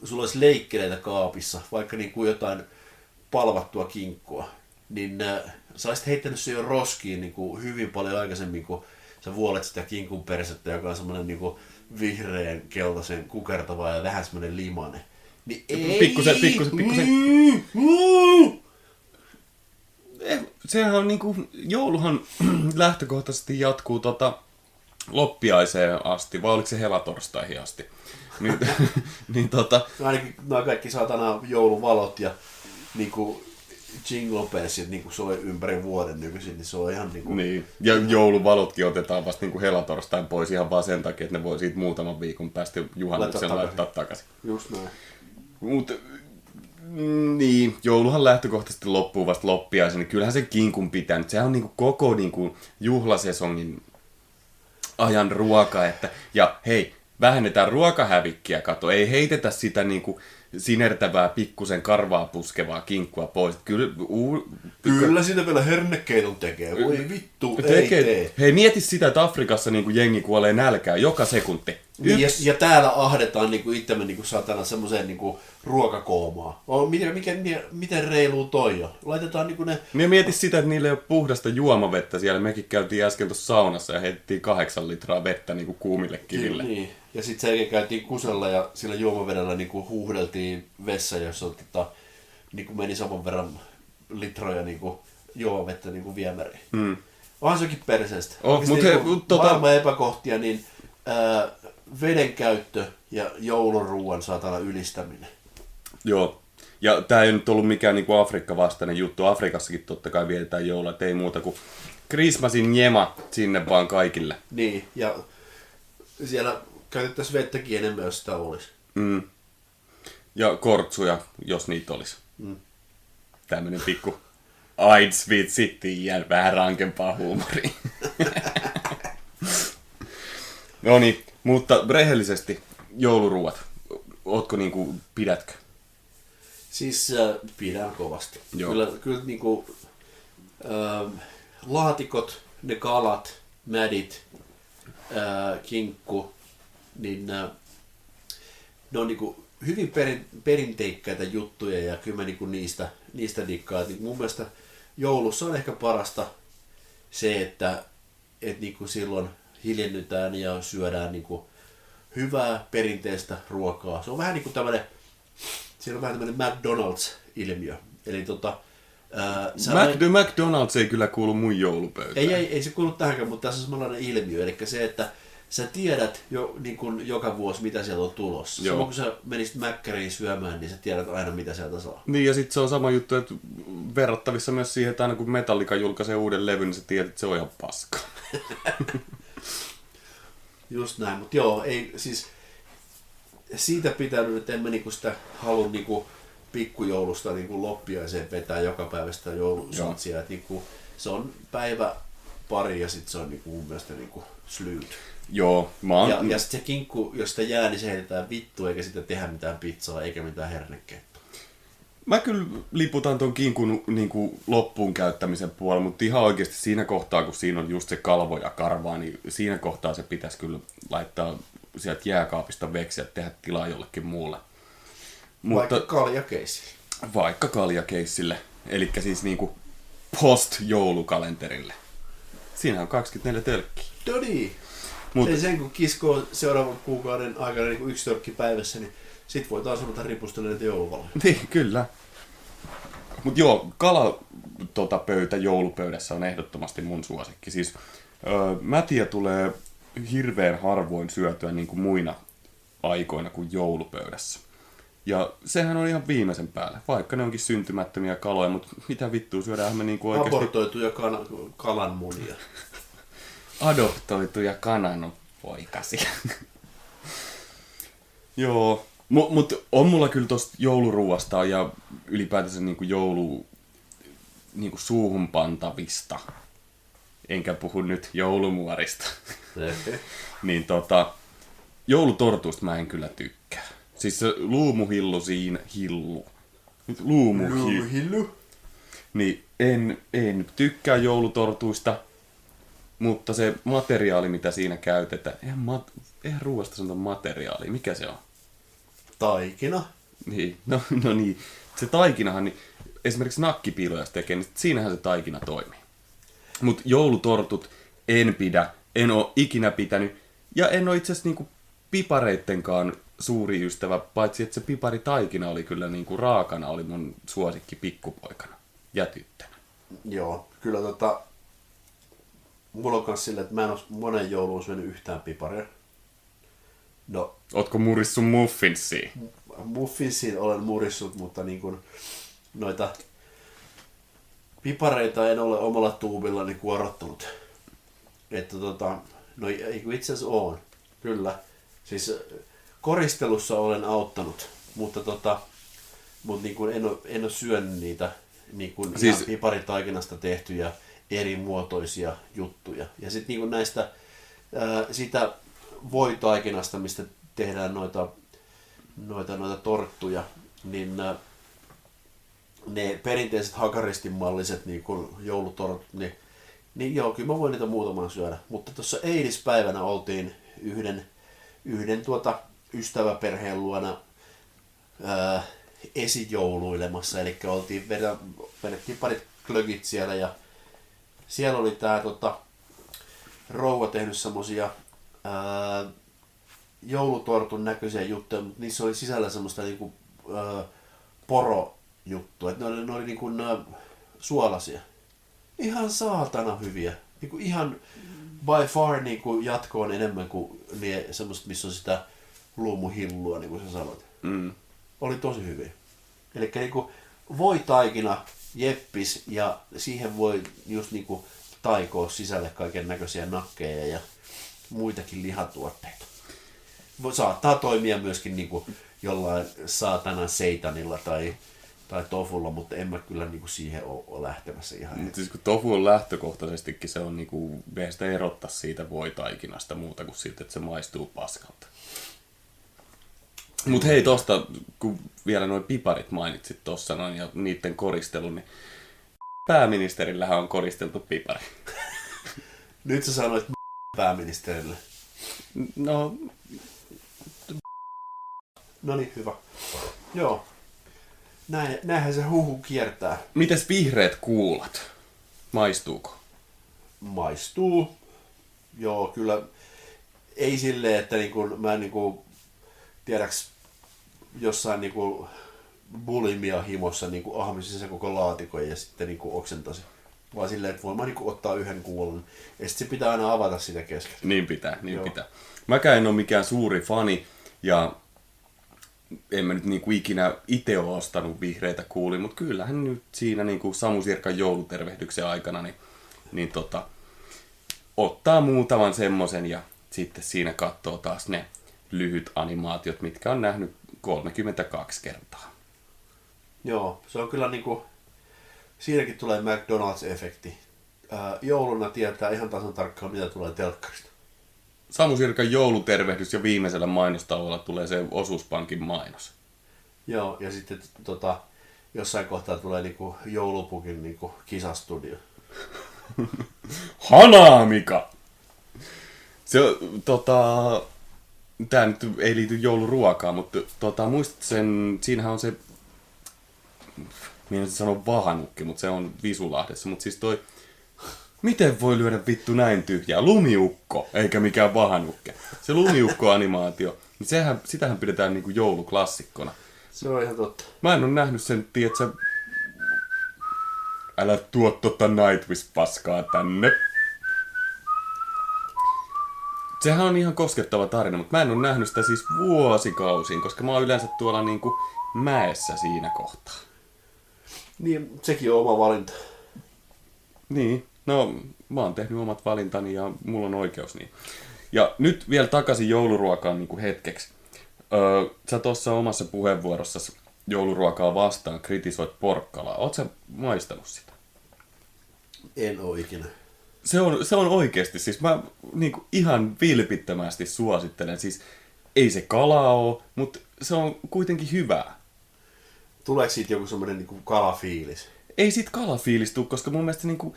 sulla olisi leikkeleitä kaapissa, vaikka niinku jotain palvattua kinkkua, niin äh, sä olisit heittänyt se jo roskiin niinku hyvin paljon aikaisemmin, kun sä vuolet sitä kinkun persettä, joka on semmoinen niinku vihreän, keltaisen, kukertava ja vähän semmoinen limainen. Niin ei. Pikkusen, pikkusen, pikkusen. Mm, mm. Eh, Sehän on niinku, jouluhan lähtökohtaisesti jatkuu tota loppiaiseen asti, vai oliko se helatorstaihin asti? Niin, niin tota, Ainakin nämä kaikki saatana jouluvalot ja niinku jingle bellsit niinku soi ympäri vuoden nykyisin, niin se on ihan niinku... niin. Ja jouluvalotkin otetaan vasta niinku helatorstain pois ihan vaan sen takia, että ne voi siitä muutaman viikon päästä juhannuksen Laittaa laittaa takaisin. Just näin. Mut, mm, niin, jouluhan lähtökohtaisesti loppuu vasta loppiaisen, niin kyllähän se kinkun pitää. nyt. Sehän on niinku koko niinku juhlasesongin ajan ruoka, että, ja hei, vähennetään ruokahävikkiä, kato, ei heitetä sitä niinku sinertävää pikkusen karvaa puskevaa kinkkua pois. Kyllä, uu, Kyllä siinä vielä hernekeiton tekee. Voi vittu, ei tekee. tee. Hei, mieti sitä, että Afrikassa niinku jengi kuolee nälkään joka sekunti. Niin, ja, ja, täällä ahdetaan niinku itsemme niinku saatana semmoiseen niinku ruokakoomaan. On, miten, mikä, miten, reilu toi on? Laitetaan niinku ne... Niin mieti sitä, että niillä ei ole puhdasta juomavettä siellä. Mekin käytiin äsken tuossa saunassa ja heitettiin kahdeksan litraa vettä niin kuin kuumille kiville. Niin. Ja sitten sen jälkeen käytiin kusella ja sillä juomavedellä niinku huuhdeltiin vessa, jossa tota, niinku meni saman verran litroja niinku juomavettä niinku viemäriin. Hmm. Onhan sekin perseestä. Oh, Oikeesti mut he- niinku mut tota- epäkohtia, niin ää, veden käyttö ja jouluruuan saatana ylistäminen. Joo. Ja tämä ei nyt ollut mikään niinku Afrikka-vastainen juttu. Afrikassakin totta kai vietetään joulua, että ei muuta kuin Christmasin njema sinne vaan kaikille. Niin, ja siellä käytettäisiin vettäkin enemmän, jos sitä olisi. Mm. Ja kortsuja, jos niitä olisi. Mm. Tämmönen pikku AIDS vitsi ja vähän rankempaa huumoria. no niin, mutta rehellisesti jouluruuat. Ootko niinku, pidätkö? Siis äh, pidän kovasti. Joo. Kyllä, kyllä niinku, äh, laatikot, ne kalat, mädit, äh, kinkku, niin äh, ne on niinku hyvin perin, perinteikkäitä juttuja ja kyllä mä niinku niistä, niistä dikkaan. Niin mun mielestä joulussa on ehkä parasta se, että et niinku silloin hiljennytään ja syödään niinku hyvää perinteistä ruokaa. Se on vähän niin kuin tämmöinen, siinä on vähän tämmöinen McDonald's-ilmiö. Eli tota, ää, Mac, The McDonald's ei kyllä kuulu mun joulupöytään. ei, ei, ei se kuulu tähänkään, mutta tässä on sellainen ilmiö. Eli se, että sä tiedät jo niin kuin joka vuosi, mitä sieltä on tulossa. Joo. Joo. kun sä menisit mäkkäriin syömään, niin sä tiedät aina, mitä sieltä saa. Niin ja sitten se on sama juttu, että verrattavissa myös siihen, että aina kun Metallica julkaisee uuden levyn, niin sä tiedät, että se on ihan paska. Just näin, mutta joo, ei siis siitä pitänyt, että en mä niinku sitä halua niinku pikkujoulusta niinku loppiaiseen vetää joka päivästä joulusatsia. Et niinku, se on päivä pari ja sitten se on niinku mun mielestä niinku slyyt. Joo, mä oon... Ja, ja sitten se kinkku, jos sitä jää, niin se heitetään vittu eikä sitä tehdä mitään pizzaa eikä mitään hernekeittoa. Mä kyllä liputan ton kinkun niin kuin loppuun käyttämisen puolella, mutta ihan oikeasti siinä kohtaa, kun siinä on just se kalvo ja karvaa, niin siinä kohtaa se pitäisi kyllä laittaa sieltä jääkaapista veksi ja tehdä tilaa jollekin muulle. Mutta... Vaikka kaljakeisi. vaikka kaljakeissille, eli siis niinku post-joulukalenterille. Siinä on 24 tölkkiä. Todi! Mut- Mut... Ei sen kun kiskoo seuraavan kuukauden aikana niin kuin yksi törkki päivässä, niin sit voi taas ruveta ripustelemaan niitä jouluvaloja. Niin, kyllä. Mutta joo, kala tota, pöytä joulupöydässä on ehdottomasti mun suosikki. Siis öö, mätiä tulee hirveän harvoin syötyä niin kuin muina aikoina kuin joulupöydässä. Ja sehän on ihan viimeisen päälle, vaikka ne onkin syntymättömiä kaloja, mutta mitä vittua syödään me niinku oikeasti Abortoituja kana, kalanmunia. adoptoituja kananpoikasia. Joo, mutta mut on mulla kyllä tosta jouluruuasta ja ylipäätänsä niinku joulu niinku suuhun pantavista. Enkä puhu nyt joulumuorista. niin tota, joulutortuista mä en kyllä tykkää. Siis se luumuhillu siinä hillu. Nyt luumuhillu. Hillu. Niin en, en tykkää joulutortuista, mutta se materiaali, mitä siinä käytetään, eihän, mat, eihän ruoasta sanota materiaali, mikä se on? Taikina. Niin, no, no niin, se taikinahan, niin esimerkiksi nakkipiiloja jos tekee, niin siinähän se taikina toimii. Mutta joulutortut en pidä, en oo ikinä pitänyt, ja en oo itse asiassa niinku pipareittenkaan suuri ystävä, paitsi että se piparitaikina oli kyllä niinku raakana, oli mun suosikki pikkupoikana ja tyttönä. Joo, kyllä tota... Mulla on kans silleen, että mä en oo monen jouluun syönyt yhtään piparia. No, Ootko murissu muffinsia? muffinsiin olen murissut, mutta niin kuin noita pipareita en ole omalla tuubillani kuorottanut. Että tota, no itse asiassa on, kyllä. Siis äh, koristelussa olen auttanut, mutta tota, mutta niin kuin en, ole, en ole syönyt niitä niin kuin Siis- piparitaikinasta tehtyjä eri muotoisia juttuja. Ja sitten niin näistä ää, sitä voitaikinasta, mistä tehdään noita, noita, noita torttuja, niin ää, ne perinteiset hakaristinmalliset niin kuin joulutortut, niin, niin joo, kyllä mä voin niitä muutaman syödä. Mutta tuossa eilispäivänä oltiin yhden, yhden tuota ystäväperheen luona ää, esijouluilemassa, eli oltiin vedä, vedettiin parit klögit siellä ja siellä oli tää tota, rouva tehnyt semmosia ää, joulutortun näköisiä juttuja, mutta niissä oli sisällä semmoista niinku ää, porojuttua, että ne oli, ne oli niinku nää, suolasia. Ihan saatana hyviä. Niinku ihan by far niinku jatkoon enemmän kuin ne semmoista, missä on sitä luumuhillua, niin kuin sä sanoit Mm. oli tosi hyviä. Eli niinku voi taikina, jeppis ja siihen voi just niinku taikoa sisälle kaiken näköisiä nakkeja ja muitakin lihatuotteita. Saattaa toimia myöskin niinku jollain saatanan seitanilla tai, tai tofulla, mutta en mä kyllä niinku siihen ole, ole lähtemässä ihan Mutta siis kun tofu on lähtökohtaisestikin, se on niinku, eihän sitä erottaa siitä voitaikinasta muuta kuin siitä, että se maistuu paskalta. Mut hei tosta, kun vielä noin piparit mainitsit tossa noin ja niiden koristelu, niin pääministerillähän on koristeltu pipari. Nyt sä sanoit pääministerille. No, No niin, hyvä. Joo. Näin, näinhän se huhu kiertää. mites vihreät kuulat? Maistuuko? maistuu. Joo, kyllä ei silleen, että niin kuin, mä niin kuin, tiedäks jossain niin kuin bulimia himossa niin kuin ahmisin sen koko laatikon ja sitten niin kuin oksentasin. Vaan silleen, että voi vaan niin ottaa yhden kuulun. Ja sitten se pitää aina avata sitä kesken. Niin pitää, niin Joo. pitää. Mäkään en ole mikään suuri fani ja en mä nyt niinku ikinä itse ole ostanut vihreitä kuuli, mutta kyllähän nyt siinä niinku Samu Sirkan joulutervehdyksen aikana niin, niin tota, ottaa muutaman semmosen ja sitten siinä katsoo taas ne lyhyt animaatiot, mitkä on nähnyt 32 kertaa. Joo, se on kyllä niinku, siinäkin tulee McDonald's-efekti. Ää, jouluna tietää ihan tasan tarkkaan, mitä tulee telkkarista. Samu Sirkan joulutervehdys ja viimeisellä mainostauolla tulee se osuuspankin mainos. Joo, ja sitten tota, jossain kohtaa tulee niinku joulupukin niinku kisastudio. Hanaa, Mika! Se tota, tää nyt ei liity jouluruokaan, mutta tota, muistat sen, siinähän on se, minä en sano vahanukki, mutta se on Visulahdessa, mutta siis toi, miten voi lyödä vittu näin tyhjää? Lumiukko, eikä mikään vahanukke. Se lumiukko-animaatio, niin sehän, sitähän pidetään niinku jouluklassikkona. Se on ihan totta. Mä en ole nähnyt sen, tietsä, älä tuo tota Nightwish-paskaa tänne. Sehän on ihan koskettava tarina, mutta mä en ole nähnyt sitä siis vuosikausiin, koska mä oon yleensä tuolla niinku mäessä siinä kohtaa. Niin, sekin on oma valinta. Niin, no mä oon tehnyt omat valintani ja mulla on oikeus niin. Ja nyt vielä takaisin jouluruokaan niin kuin hetkeksi. Öö, sä tuossa omassa puheenvuorossa jouluruokaa vastaan kritisoit porkkalaa. Oot sä maistanut sitä? En oo ikinä. Se on, se on oikeasti, siis mä niin kuin ihan vilpittömästi suosittelen. Siis ei se kalaa oo, mutta se on kuitenkin hyvää. Tuleeko siitä joku semmonen niinku kalafiilis? ei sit kalafiilis tuu, koska mun mielestä niinku,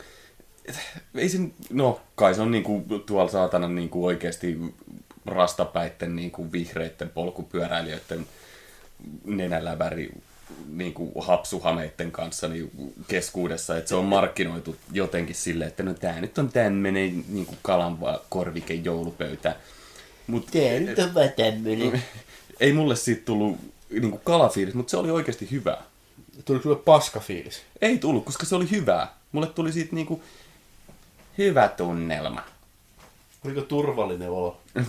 ei sen, no kai se on niinku tuolla saatana niinku oikeesti rastapäitten niinku vihreitten polkupyöräilijöiden nenäläväri niinku hapsuhameitten kanssa niin keskuudessa, että se on markkinoitu jotenkin silleen, että no tää nyt on tämmönen niinku kalan va- korvike joulupöytä. Mut Tää nyt on vaan tämmönen. ei mulle siitä tullut niinku kalafiilis, mutta se oli oikeasti hyvää. Tuliko sulle paskafiilis? Ei tullut, koska se oli hyvää. Mulle tuli siitä niinku hyvä tunnelma. Oliko turvallinen olo?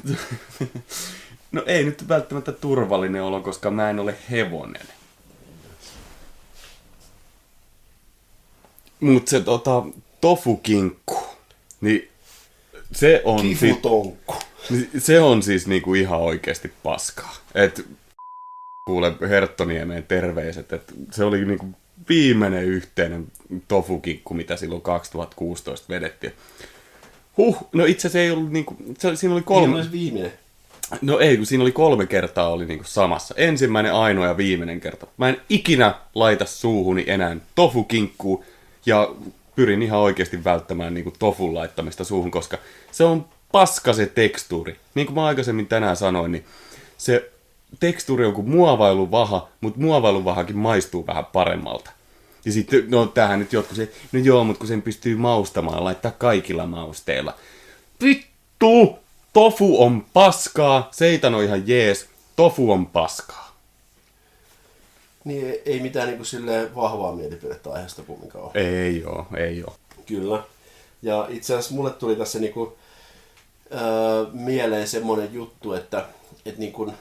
No ei nyt välttämättä turvallinen olo, koska mä en ole hevonen. Mut se tota, tofukinkku, niin se on, Kifutonkku. niin se on siis niinku ihan oikeasti paskaa. Et kuule Herttoniemeen terveiset, että se oli niinku viimeinen yhteinen tofukinkku, mitä silloin 2016 vedettiin. Huh, no itse asiassa ei ollut niinku, se, siinä oli kolme... Kolme. viimeinen. No ei, kun siinä oli kolme kertaa oli niinku samassa. Ensimmäinen, ainoa ja viimeinen kerta. Mä en ikinä laita suuhuni enää tofukinkkuu ja pyrin ihan oikeasti välttämään niinku tofun laittamista suuhun, koska se on paska se tekstuuri. Niin kuin mä aikaisemmin tänään sanoin, niin se tekstuuri on kuin muovailuvaha, mutta muovailuvahakin maistuu vähän paremmalta. Ja sitten, no tähän nyt jotkut se, no joo, mutta kun sen pystyy maustamaan, laittaa kaikilla mausteilla. Vittu! Tofu on paskaa, seitan on ihan jees, tofu on paskaa. Niin ei mitään niinku silleen vahvaa mielipidettä aiheesta kumminkaan ole. Ei oo, ei oo. Kyllä. Ja itse asiassa mulle tuli tässä niinku, öö, mieleen semmoinen juttu, että et niinku,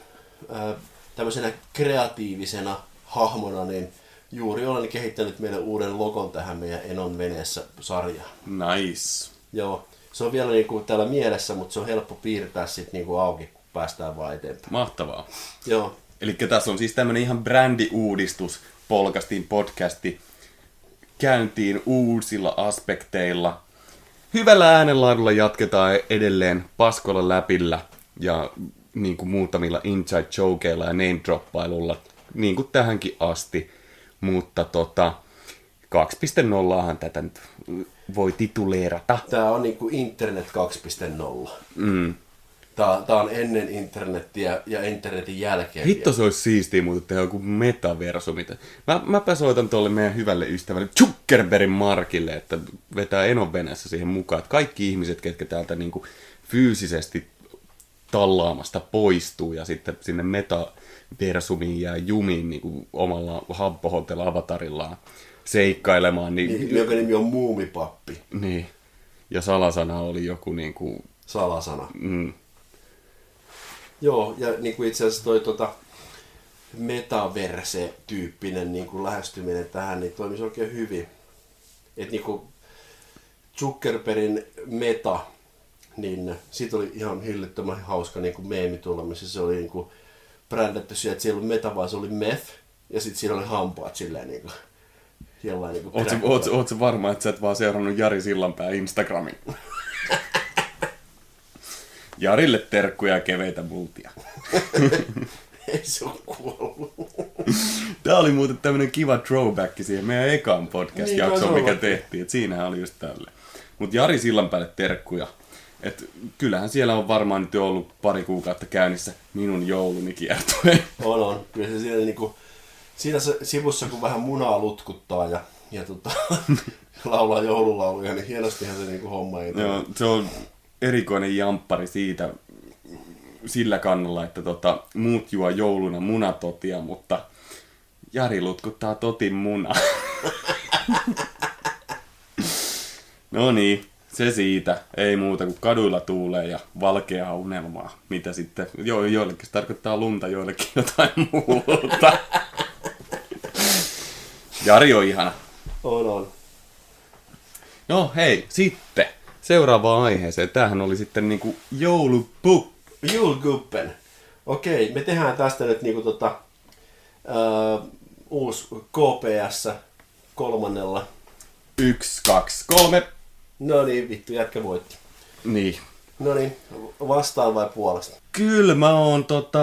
tämmöisenä kreatiivisena hahmona, niin juuri olen kehittänyt meille uuden logon tähän meidän Enon veneessä sarjaan. Nice. Joo, se on vielä niinku täällä mielessä, mutta se on helppo piirtää sitten niinku auki, kun päästään vaan eteenpäin. Mahtavaa. Joo, Eli tässä on siis tämmönen ihan brändiuudistus, polkastiin podcasti käyntiin uusilla aspekteilla. Hyvällä äänenlaadulla jatketaan edelleen paskolla läpillä ja niin kuin muutamilla inside jokeilla ja name droppailulla, niin kuin tähänkin asti. Mutta tota, 2.0han tätä nyt voi tituleerata. tää on niinku internet 2.0. Mm. Tää, tää on ennen internettiä ja internetin jälkeen. Hitto se olisi siistiä muuten tehdä joku metaversumi. Mä, mäpä soitan tuolle meidän hyvälle ystävälle Zuckerbergin Markille, että vetää Enon siihen mukaan, että kaikki ihmiset, ketkä täältä niinku fyysisesti tallaamasta poistuu ja sitten sinne metaversumiin jää jumiin niinku omalla Habbo Hotel avatarillaan seikkailemaan. Niin, Niin, jonka nimi on Muumipappi, niin. Ja salasana oli joku niin kuin, salasana. mm, Joo, ja niin kuin itse asiassa toi tota, metaverse-tyyppinen niin kuin lähestyminen tähän niin toimisi oikein hyvin. Että niin kuin Zuckerbergin meta, niin siitä oli ihan hillittömän hauska niin kuin meemi tulla, missä se oli niin kuin brändätty siihen, että siellä oli meta, vaan se oli meth, ja sitten siinä oli hampaat silleen niin kuin, jollain niin kuin Oot, oot, varma, että sä et vaan seurannut Jari Sillanpää Instagramin? Jarille terkkuja ja keveitä multia. Ei se ole kuollut. Tää oli muuten tämmönen kiva throwback siihen meidän ekaan Niin, podcast-jaksoon, taisi mikä tehtiin. Et siinähän oli just tälle. Mut Jari Sillanpäälle terkkuja. Et kyllähän siellä on varmaan nyt jo ollut pari kuukautta käynnissä minun jouluni kiertue. On, on. Kyllä se siinä, niinku, siinä se sivussa, kun vähän munaa lutkuttaa ja, ja tota, laulaa joululauluja, niin hienostihan se niinku homma ei Joo, se on erikoinen jamppari siitä sillä kannalla, että tota, muut juo jouluna munatotia, mutta Jari lutkuttaa totin muna. no niin, se siitä. Ei muuta kuin kaduilla tuulee ja valkeaa unelmaa. Mitä sitten, jo, joillekin se tarkoittaa lunta, joillekin jotain muuta. Jari on ihana. On, on. No hei, sitten seuraavaan aiheeseen. Tämähän oli sitten niinku joulupukki. Julguppen. Okei, me tehdään tästä nyt niinku tota, uusi KPS kolmannella. Yksi, kaksi, kolme. No niin, vittu, jätkä voitti. Niin. No niin, vastaan vai puolesta? Kyllä mä oon tota,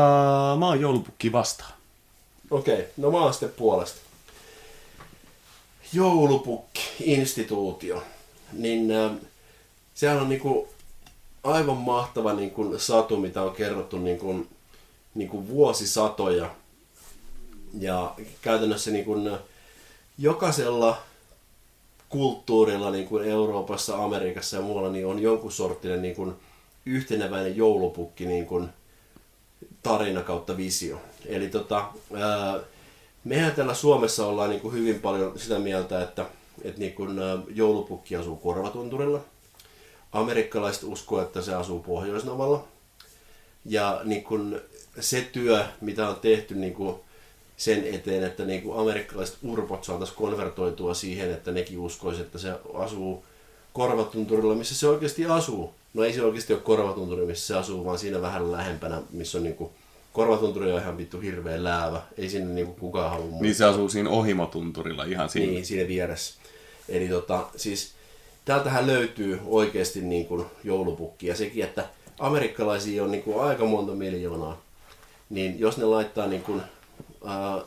mä oon joulupukki vastaan. Okei, no mä oon sitten puolesta. Joulupukki, instituutio. Niin äh, sehän on niinku aivan mahtava niinku satu, mitä on kerrottu niinku, niinku vuosisatoja. Ja käytännössä niinku, äh, jokaisella kulttuurilla niin kuin Euroopassa, Amerikassa ja muualla niin on jonkun sorttinen niin kuin yhteneväinen joulupukki niin kuin tarina kautta visio. Eli tota, mehän täällä Suomessa ollaan niin kuin hyvin paljon sitä mieltä, että, että niin kuin, joulupukki asuu korvatunturilla. Amerikkalaiset uskoo, että se asuu Pohjoisnavalla. Ja niin kuin se työ, mitä on tehty niin kuin sen eteen, että niin kuin amerikkalaiset urpot saataisiin konvertoitua siihen, että nekin uskoisivat, että se asuu korvatunturilla, missä se oikeasti asuu. No ei se oikeasti ole korvatunturi, missä se asuu, vaan siinä vähän lähempänä, missä on niin kuin, korvatunturi on ihan vittu hirveä läävä. Ei sinne niin kuin kukaan halua muuta. Niin se asuu siinä ohimotunturilla ihan siinä. Niin, siinä vieressä. Eli tota, siis täältähän löytyy oikeasti niin kuin joulupukki. Ja sekin, että amerikkalaisia on niin kuin aika monta miljoonaa. Niin jos ne laittaa niin ää,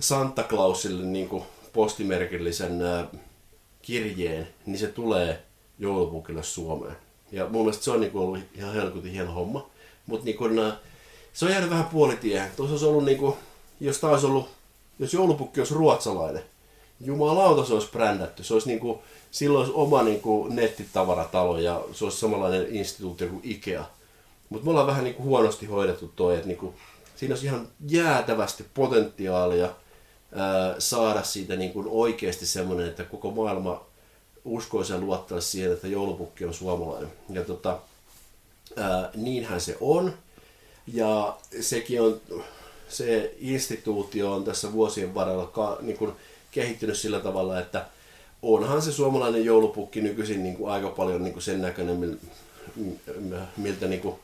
Santa Clausille niin kuin postimerkillisen ää, kirjeen, niin se tulee joulupukille Suomeen. Ja mun mielestä se on niin kuin ollut ihan helkutin hieno homma. Mutta niin ää, se on jäänyt vähän puolitiehen. Tuossa olisi ollut, niin kuin, jos tämä olisi ollut, jos joulupukki olisi ruotsalainen, jumalauta se olisi brändätty. Se olisi niin kuin, silloin olisi oma niin kuin, nettitavaratalo ja se olisi samanlainen instituutio kuin Ikea. Mutta me ollaan vähän niin kuin, huonosti hoidettu toi, että niin kuin, siinä olisi ihan jäätävästi potentiaalia saada siitä niin kuin, oikeasti semmoinen, että koko maailma uskoisi ja luottaisi siihen, että joulupukki on suomalainen. Ja tota, niinhän se on. Ja sekin on, se instituutio on tässä vuosien varrella ka, niin kuin kehittynyt sillä tavalla, että onhan se suomalainen joulupukki nykyisin niin kuin aika paljon niin kuin sen näköinen, miltä niin kuin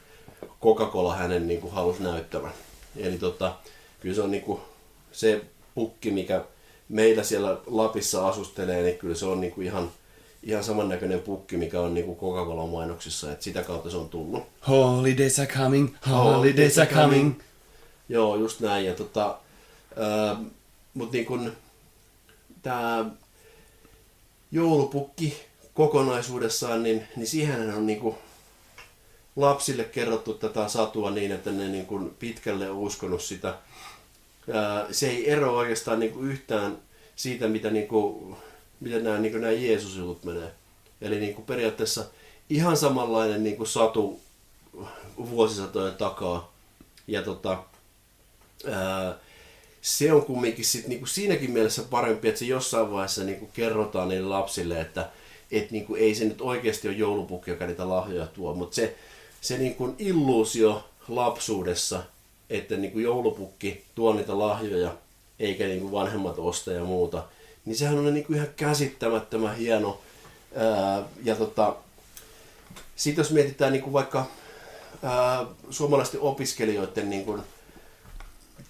Coca-Cola hänen niin kuin halusi näyttävän. Eli tota, kyllä se on niin kuin se pukki, mikä meillä siellä Lapissa asustelee, niin kyllä se on niin kuin ihan, ihan samannäköinen pukki, mikä on niin kuin Coca-Cola mainoksissa, että sitä kautta se on tullut. Holidays are coming, holidays are coming. Joo, just näin. Ja tota, ää, mut niin kun tää joulupukki kokonaisuudessaan, niin, niin siihen on niin kun lapsille kerrottu tätä satua niin, että ne niin kun pitkälle on uskonut sitä. Se ei eroa oikeastaan niin kun yhtään siitä, mitä, niin kun, miten nämä, niin nämä Jeesus-jutut menee. Eli niin kun periaatteessa ihan samanlainen niin kun satu vuosisatojen takaa. Ja tota, se on kumminkin sit niinku siinäkin mielessä parempi, että se jossain vaiheessa niinku kerrotaan niille lapsille, että et niinku ei se nyt oikeasti ole joulupukki, joka niitä lahjoja tuo, mutta se, se niinku illuusio lapsuudessa, että niinku joulupukki tuo niitä lahjoja, eikä niinku vanhemmat osta ja muuta, niin sehän on niinku ihan käsittämättömän hieno. Ja tota, sitten jos mietitään niinku vaikka ää, suomalaisten opiskelijoiden niin kuin,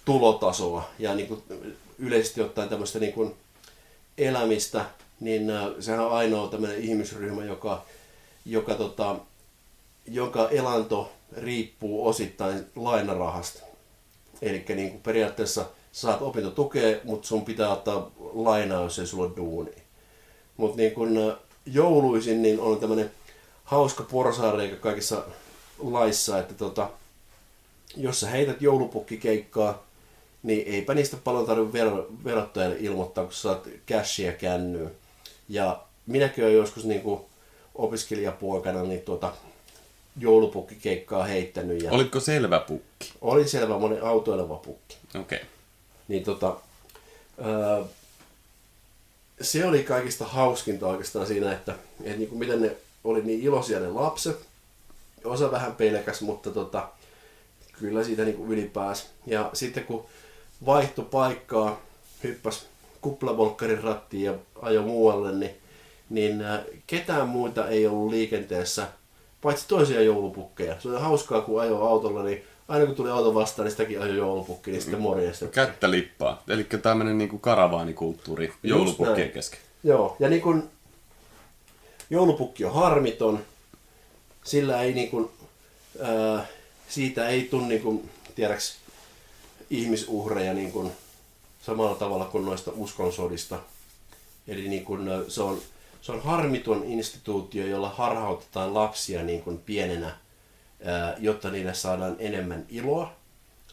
tulotasoa ja niin kuin, yleisesti ottaen tämmöistä niin kuin, elämistä, niin sehän on ainoa tämmöinen ihmisryhmä, joka, joka tota, jonka elanto riippuu osittain lainarahasta. Eli niin periaatteessa saat opintotukea, mutta sun pitää ottaa lainaa, jos ei sulla ole duuni. Mutta niin kun jouluisin, niin on tämmöinen hauska porsaareikä kaikissa laissa, että tota, jos sä heität joulupukkikeikkaa, niin eipä niistä paljon tarvitse vero, verottajalle ilmoittaa, kun saat cashia kännyyn. Ja minäkin olen joskus niin kuin opiskelijapuokana niin tuota, joulupukkikeikkaa heittänyt. Ja Olitko selvä pukki? Olin selvä monen autoileva pukki. Okei. Okay. Niin tota, öö, se oli kaikista hauskinta oikeastaan siinä, että, että niin kuin miten ne oli niin iloisia ne lapset. Osa vähän pelkäs, mutta tota, kyllä siitä niin kuin ylipääs. Ja sitten kun vaihtoi paikkaa, hyppäs kuplavolkkarin rattiin ja ajo muualle, niin, niin äh, ketään muita ei ollut liikenteessä, paitsi toisia joulupukkeja. Se oli hauskaa, kun ajo autolla, niin aina kun tuli auto vastaan, niin sitäkin ajo joulupukki, niin sitten morjesta. Kättä lippaa. Eli tämmöinen niinku karavaanikulttuuri joulupukkien kesken. Joo, ja niin kun joulupukki on harmiton, sillä ei niin kun, ää, siitä ei tule niin kun, tiedäks, ihmisuhreja niin kun, samalla tavalla kuin noista uskonsodista. Eli niin kun, ä, se, on, se on harmiton instituutio, jolla harhautetaan lapsia niin kun, pienenä, jotta niille saadaan enemmän iloa.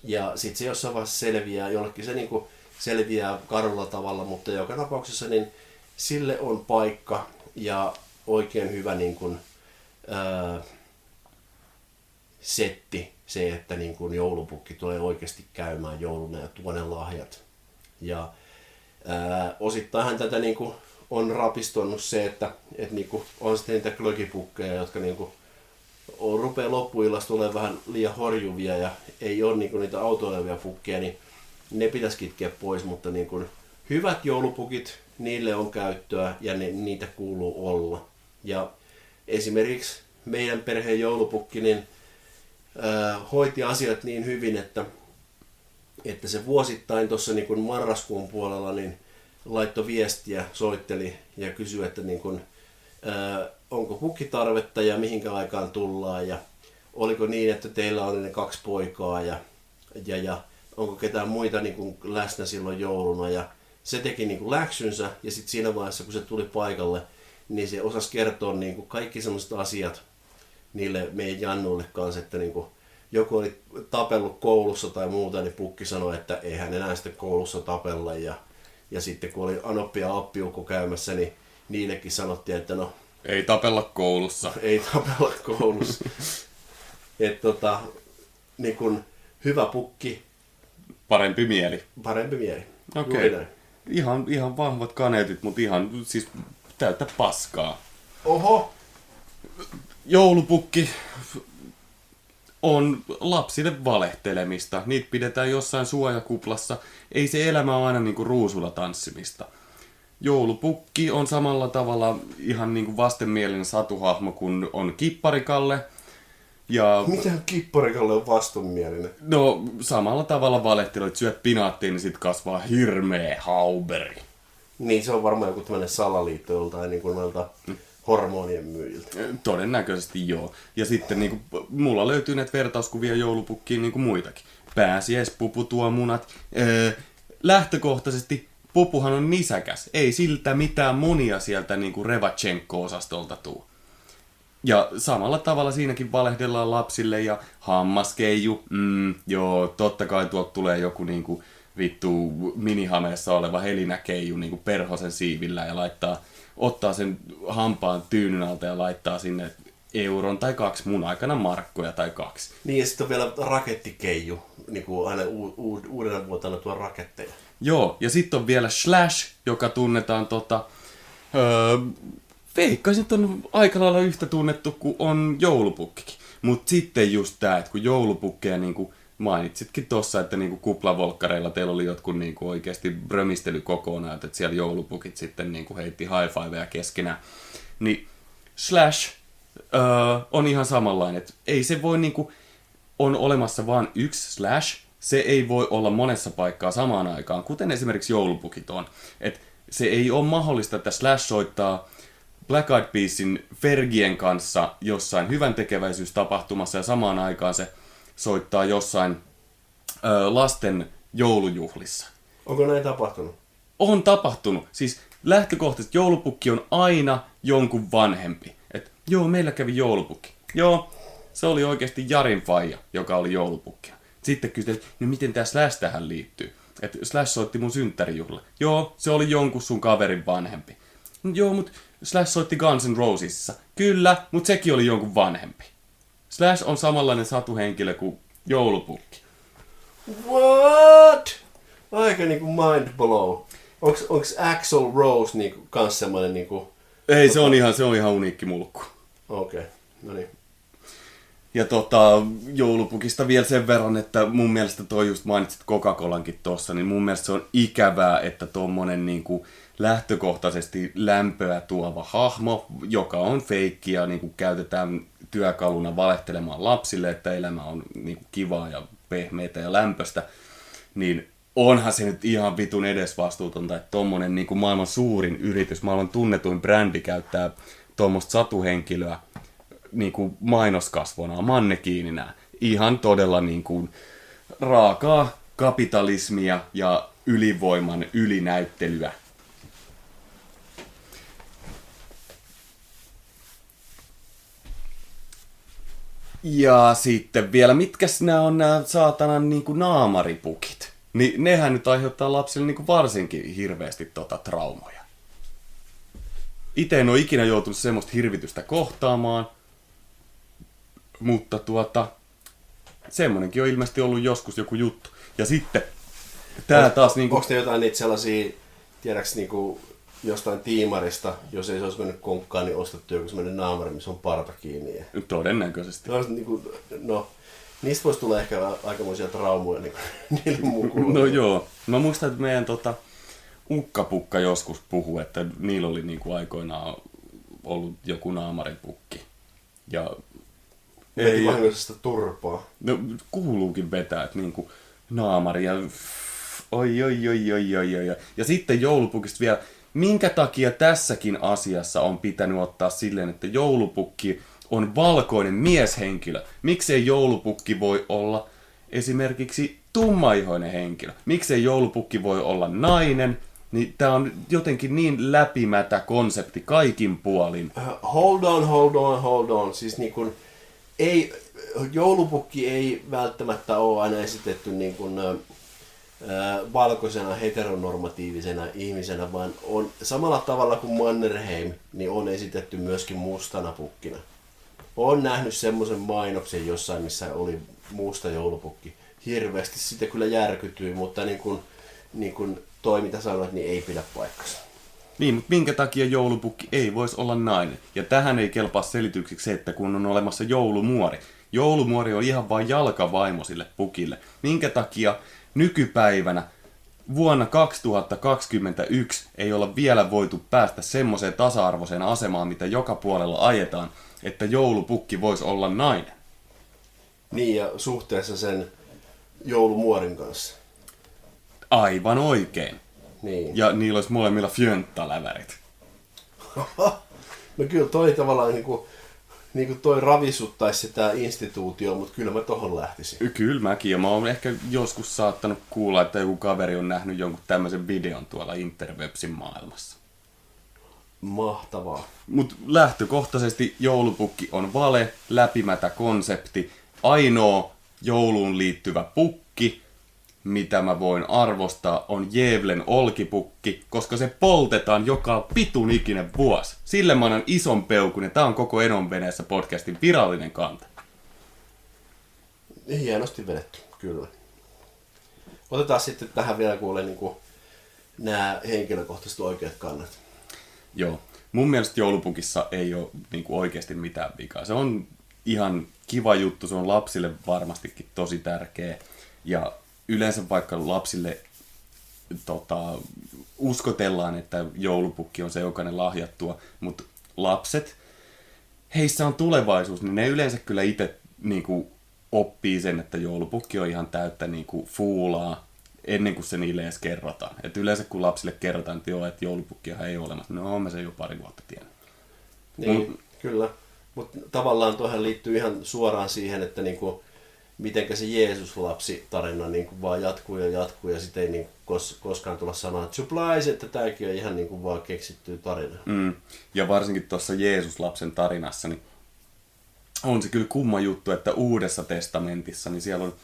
Ja sitten se jossain vaiheessa selviää, jollekin se niin kun, selviää karulla tavalla, mutta joka tapauksessa niin sille on paikka ja oikein hyvä niin kuin, ää, setti se, että niin kuin joulupukki tulee oikeasti käymään jouluna ja tuo ne lahjat. Ja ää, osittainhan tätä niin kuin on rapistonut se, että, että niin kuin on sitten niitä glögipukkeja, jotka niin kuin on, rupeaa loppuillasta tulemaan vähän liian horjuvia ja ei ole niin kuin niitä autoilevia pukkeja, niin ne pitäisi kitkeä pois, mutta niin kuin hyvät joulupukit, niille on käyttöä ja ne, niitä kuuluu olla. Ja esimerkiksi meidän perheen joulupukki niin, ää, hoiti asiat niin hyvin, että, että se vuosittain tuossa niin kuin marraskuun puolella niin laittoi viestiä, soitteli ja kysyi, että niin kuin, ää, onko pukkitarvetta ja mihinkä aikaan tullaan ja oliko niin, että teillä on ne kaksi poikaa ja, ja, ja onko ketään muita niin kuin läsnä silloin jouluna ja se teki niin kuin läksynsä ja sitten siinä vaiheessa kun se tuli paikalle, niin se osasi kertoa niin kuin kaikki sellaiset asiat niille meidän jannuille kanssa, että niin kuin joku oli tapellut koulussa tai muuta, niin pukki sanoi, että eihän enää sitten koulussa tapella ja, ja sitten kun oli Anoppi ja Appiukko käymässä, niin niillekin sanottiin, että no Ei tapella koulussa. ei tapella koulussa. että tota, niin kun, hyvä pukki, Parempi mieli. parempi mieli. Okei. Näin. Ihan, ihan vahvat kaneetit, mutta ihan siis täyttä paskaa. Oho, Joulupukki on lapsille valehtelemista. Niitä pidetään jossain suojakuplassa. Ei se elämä ole aina niinku ruusulla tanssimista. Joulupukki on samalla tavalla ihan niinku vastenmielinen satuhahmo kuin on kipparikalle. Ja mitä kipparikalle on vastenmielinen? no samalla tavalla valehtelu, että syöt pinaattiin, niin sit kasvaa hirmeä hauberi. Niin, se on varmaan joku tämmöinen salaliitto joltain niin kuin noilta hormonien myyjiltä. Todennäköisesti joo. Ja sitten niin kuin, mulla löytyy näitä vertauskuvia joulupukkiin niin kuin muitakin. Pääsiäis, pupu tuo munat. Öö, lähtökohtaisesti pupuhan on nisäkäs. Ei siltä mitään monia sieltä niin kuin Revachenko-osastolta tuu. Ja samalla tavalla siinäkin valehdellaan lapsille ja hammaskeiju. Mm, joo, totta kai tuolta tulee joku niinku vittu minihameessa oleva helinäkeiju niinku perhosen siivillä ja laittaa, ottaa sen hampaan tyynyn alta ja laittaa sinne euron tai kaksi, mun aikana markkoja tai kaksi. Niin, ja sitten on vielä rakettikeiju, niin kuin aina u- u- uudena vuotena tuo raketteja. Joo, ja sitten on vielä Slash, joka tunnetaan tota... Öö, veikkaisin, että on aika lailla yhtä tunnettu kuin on joulupukkikin. Mutta sitten just tää, että kun joulupukkeja niinku mainitsitkin tossa, että niinku kuplavolkkareilla teillä oli jotkut niinku oikeasti brömistely kokonaan, että siellä joulupukit sitten niinku heitti high fiveja keskenään. Niin Slash öö, on ihan samanlainen, että ei se voi niinku, on olemassa vain yksi Slash, se ei voi olla monessa paikkaa samaan aikaan, kuten esimerkiksi joulupukit on. Et se ei ole mahdollista, että Slash soittaa Black Eyed Peasin Fergien kanssa jossain hyvän tekeväisyystapahtumassa ja samaan aikaan se soittaa jossain ö, lasten joulujuhlissa. Onko näin tapahtunut? On tapahtunut. Siis lähtökohtaisesti joulupukki on aina jonkun vanhempi. Et joo, meillä kävi joulupukki. Joo, se oli oikeasti Jarin faija, joka oli joulupukki. Sitten kysyttiin, no miten tämä Slash tähän liittyy? Että Slash soitti mun synttärijuhla. Joo, se oli jonkun sun kaverin vanhempi. "No Joo, mutta Slash soitti Guns N' Rosesissa. Kyllä, mutta sekin oli jonkun vanhempi. Slash on samanlainen satuhenkilö kuin joulupukki. What? Aika niinku mind blow. Onks, onks Axel Rose niinku kans semmonen niinku... Ei, se on ihan, se on ihan uniikki mulkku. Okei, okay. no niin. Ja tota, joulupukista vielä sen verran, että mun mielestä toi just mainitsit Coca-Colankin tossa, niin mun mielestä se on ikävää, että tommonen niinku lähtökohtaisesti lämpöä tuova hahmo, joka on feikki ja niinku käytetään työkaluna valehtelemaan lapsille, että elämä on niinku kivaa ja pehmeitä ja lämpöstä, niin onhan se nyt ihan vitun edesvastuutonta, että tommonen niinku maailman suurin yritys, maailman tunnetuin brändi käyttää tuommoista satuhenkilöä niin kuin mainoskasvona, mannekiininä. Ihan todella niin kuin raakaa kapitalismia ja ylivoiman ylinäyttelyä. Ja sitten vielä, mitkäs nämä on nämä saatanan niin kuin naamaripukit? Niin nehän nyt aiheuttaa lapsille niin kuin varsinkin hirveästi tota traumoja. Itse en ole ikinä joutunut semmoista hirvitystä kohtaamaan, mutta tuota, semmonenkin on ilmeisesti ollut joskus joku juttu. Ja sitten, tää taas niinku... Onko te jotain niitä sellaisia, tiedäks niinku jostain tiimarista, jos ei se olisi mennyt konkkaan, niin ostettu joku semmoinen naamari, missä on parta kiinni. Ja... Todennäköisesti. No, niinku, no, niistä voisi tulla ehkä aikamoisia traumoja niin niille mukuille. No joo. Mä muistan, että meidän tota, ukkapukka joskus puhui, että niillä oli niinku aikoinaan ollut joku naamaripukki. Ja Veti vahingoisesta turpaa. No, kuuluukin vetää, että niinku naamari ja oi, oi, oi, oi, oi, oi. Ja sitten joulupukista vielä, minkä takia tässäkin asiassa on pitänyt ottaa silleen, että joulupukki on valkoinen mieshenkilö. Miksei joulupukki voi olla esimerkiksi tummaihoinen henkilö? Miksei joulupukki voi olla nainen? Niin tää on jotenkin niin läpimätä konsepti kaikin puolin. Uh, hold on, hold on, hold on. Siis niin kuin, ei, joulupukki ei välttämättä ole aina esitetty niin kuin, ö, ö, valkoisena heteronormatiivisena ihmisenä, vaan on samalla tavalla kuin Mannerheim, niin on esitetty myöskin mustana pukkina. Olen nähnyt semmoisen mainoksen jossain, missä oli musta joulupukki. Hirveästi sitä kyllä järkytyi, mutta niin kuin, niin kuin toi mitä sanoit, niin ei pidä paikkansa. Niin, mutta minkä takia joulupukki ei voisi olla nainen? Ja tähän ei kelpaa selitykseksi se, että kun on olemassa joulumuori. Joulumuori on ihan vain jalkavaimo sille pukille. Minkä takia nykypäivänä vuonna 2021 ei olla vielä voitu päästä semmoiseen tasa-arvoiseen asemaan, mitä joka puolella ajetaan, että joulupukki voisi olla nainen. Niin, ja suhteessa sen joulumuorin kanssa. Aivan oikein. Niin. Ja niillä olisi molemmilla fjönttalävärit. No kyllä toi tavallaan niinku, niinku toi ravisuttaisi sitä instituutio, mutta kyllä mä tohon lähtisin. Kyllä mäkin, ja mä oon ehkä joskus saattanut kuulla, että joku kaveri on nähnyt jonkun tämmöisen videon tuolla interwebsin maailmassa. Mahtavaa. Mutta lähtökohtaisesti joulupukki on vale, läpimätä konsepti, ainoa jouluun liittyvä pukki, mitä mä voin arvostaa, on Jevlen olkipukki, koska se poltetaan joka pitun ikinen vuosi. Sille mä annan ison peukun ja tää on koko Enon veneessä podcastin virallinen kanta. Hienosti vedetty, kyllä. Otetaan sitten tähän vielä kuule niin kuin, nämä henkilökohtaiset oikeat kannat. Joo. Mun mielestä joulupukissa ei ole niin kuin oikeasti mitään vikaa. Se on ihan kiva juttu, se on lapsille varmastikin tosi tärkeä. Ja yleensä vaikka lapsille tota, uskotellaan, että joulupukki on se, joka ne lahjattua, mutta lapset, heissä on tulevaisuus, niin ne yleensä kyllä itse niin kuin, oppii sen, että joulupukki on ihan täyttä niin kuin, fuulaa ennen kuin se niille edes kerrotaan. Et yleensä kun lapsille kerrotaan, että joo, että joulupukkia ei ole olemassa, no mä sen jo pari vuotta tiennyt. Niin, mm. kyllä. Mutta tavallaan tuohon liittyy ihan suoraan siihen, että niinku, mitenkä se Jeesus-lapsi-tarina niinku vaan jatkuu ja jatkuu ja sitten ei niinku kos, koskaan tulla että supplies, että tämäkin on ihan niinku vaan keksitty tarina. Mm. Ja varsinkin tuossa Jeesus-lapsen tarinassa, niin on se kyllä kumma juttu, että Uudessa testamentissa, niin siellä on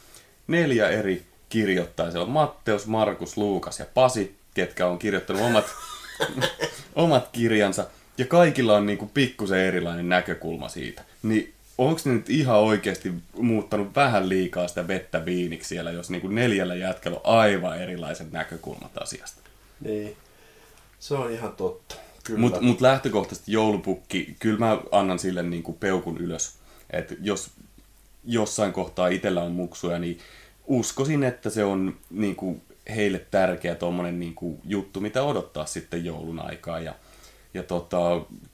neljä eri kirjoittajaa. Siellä on Matteus, Markus, Luukas ja Pasi, ketkä on kirjoittanut omat, omat kirjansa. Ja kaikilla on niinku pikkusen erilainen näkökulma siitä. Niin onko ne nyt ihan oikeasti muuttanut vähän liikaa sitä vettä viiniksi siellä, jos niinku neljällä jätkällä on aivan erilaiset näkökulmat asiasta? Niin, se on ihan totta. Mutta mut lähtökohtaisesti joulupukki, kyllä mä annan sille niinku peukun ylös. Et jos jossain kohtaa itsellä on muksuja, niin uskoisin, että se on niinku heille tärkeä tommonen niinku juttu, mitä odottaa sitten joulun aikaa. Ja, ja tota,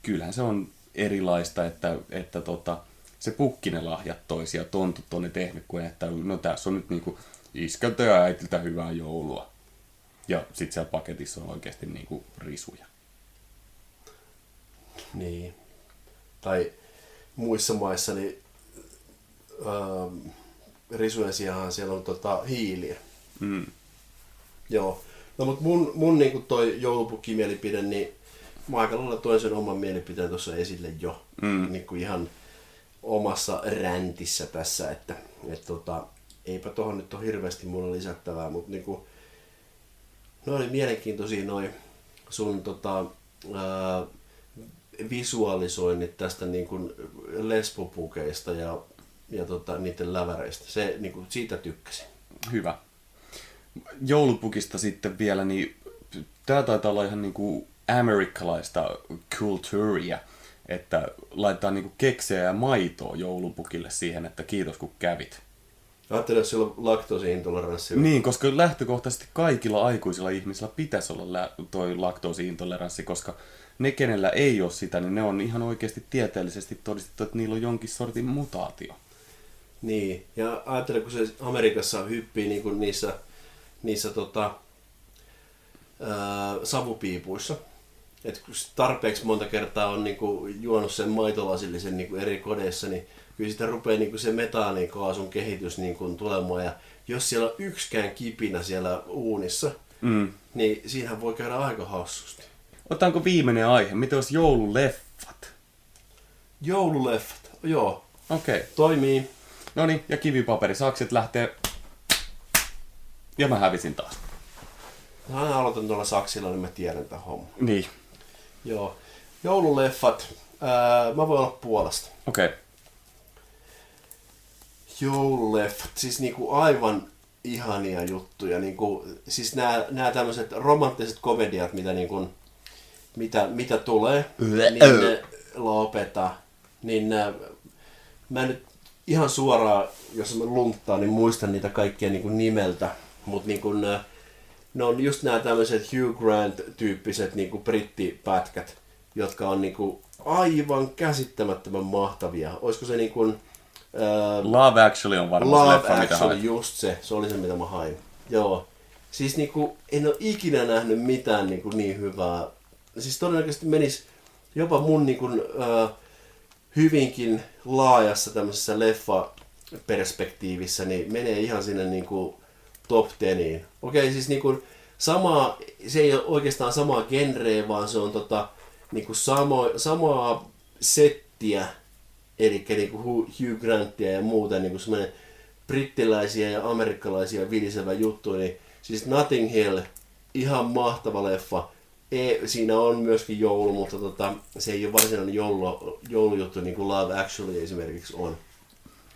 kyllähän se on erilaista, että, että tota, se pukki ne lahjat toisia, tontut on ne tehnyt, kuin että no tässä on nyt niinku iskältä ja äitiltä hyvää joulua. Ja sitten siellä paketissa on oikeasti niinku risuja. Niin. Tai muissa maissa, niin ähm, risujen sijaan siellä on tota, hiiliä. Mm. Joo. No mutta mun, mun niinku toi joulupukki-mielipide, niin mä aika lailla toin sen oman mielipiteen tuossa esille jo. Mm. Niinku ihan omassa räntissä tässä, että et tota, eipä tuohon nyt ole hirveästi mulla lisättävää, mutta niinku, ne oli mielenkiintoisia noin sun tota, ää, visualisoinnit tästä niin kuin lesbopukeista ja, ja tota, niiden läväreistä. Se, niin kuin, siitä tykkäsin. Hyvä. Joulupukista sitten vielä, niin tämä taitaa olla ihan niinku amerikkalaista kulttuuria, että laitetaan niinku keksejä ja maitoa joulupukille siihen, että kiitos kun kävit. Ajattelin, jos sillä on laktoosiintoleranssi. Niin, koska lähtökohtaisesti kaikilla aikuisilla ihmisillä pitäisi olla lä- toi laktoosiintoleranssi, koska ne, kenellä ei ole sitä, niin ne on ihan oikeasti tieteellisesti todistettu, että niillä on jonkin sortin mutaatio. Niin, ja ajattelen, kun se Amerikassa hyppii niin kuin niissä, niissä tota, ää, savupiipuissa, että kun tarpeeksi monta kertaa on niin kuin, juonut sen maitolasillisen niin kuin eri kodeissa, niin kyllä sitä rupeaa niin kuin se metaanikaasun kehitys niin kuin, tulemaan. Ja jos siellä on yksikään kipinä siellä uunissa, Mm. niin siinähän voi käydä aika hassusti. Otetaanko viimeinen aihe? Miten olisi joululeffat? Joululeffat, joo, Okei. Okay. toimii. No niin, ja kivipaperi. Sakset lähtee... Ja mä hävisin taas. Mä aina aloitan tuolla saksilla, niin mä tiedän tämän homman. Niin. Joo. Joululeffat. Ää, mä voin olla puolesta. Okei. Okay. Joululeffat. Siis niinku aivan ihania juttuja. Niinku, siis nämä, nämä tämmöiset romanttiset komediat, mitä, niinku, mitä, mitä tulee, niin ne lopeta. Niin nää, mä nyt ihan suoraan, jos mä lunttaan, niin muistan niitä kaikkia niinku nimeltä. Mutta niinku, nää, ne on just nämä tämmöiset Hugh Grant-tyyppiset niinku brittipätkät, jotka on niinku aivan käsittämättömän mahtavia. Olisiko se niinku... Ää, Love Actually on varmaan se Love leffa, mitä Actually, haet. just se. Se oli se, mitä mä hain. Joo. Siis niinku, en ole ikinä nähnyt mitään niinku niin hyvää. Siis todennäköisesti menis jopa mun niinku, äh, hyvinkin laajassa tämmöisessä leffa-perspektiivissä, niin menee ihan sinne niinku top teniin. Okei, siis niinku sama, se ei ole oikeastaan samaa genreä, vaan se on tota, niinku samo, samaa settiä, eli niinku Hu- Hugh Grantia ja muuta niinku semmoinen brittiläisiä ja amerikkalaisia vilisevä juttu, niin siis Notting Hill, ihan mahtava leffa. E, siinä on myöskin joulu, mutta tota, se ei ole varsinainen joulu, joulujuttu niin kuin Love Actually esimerkiksi on.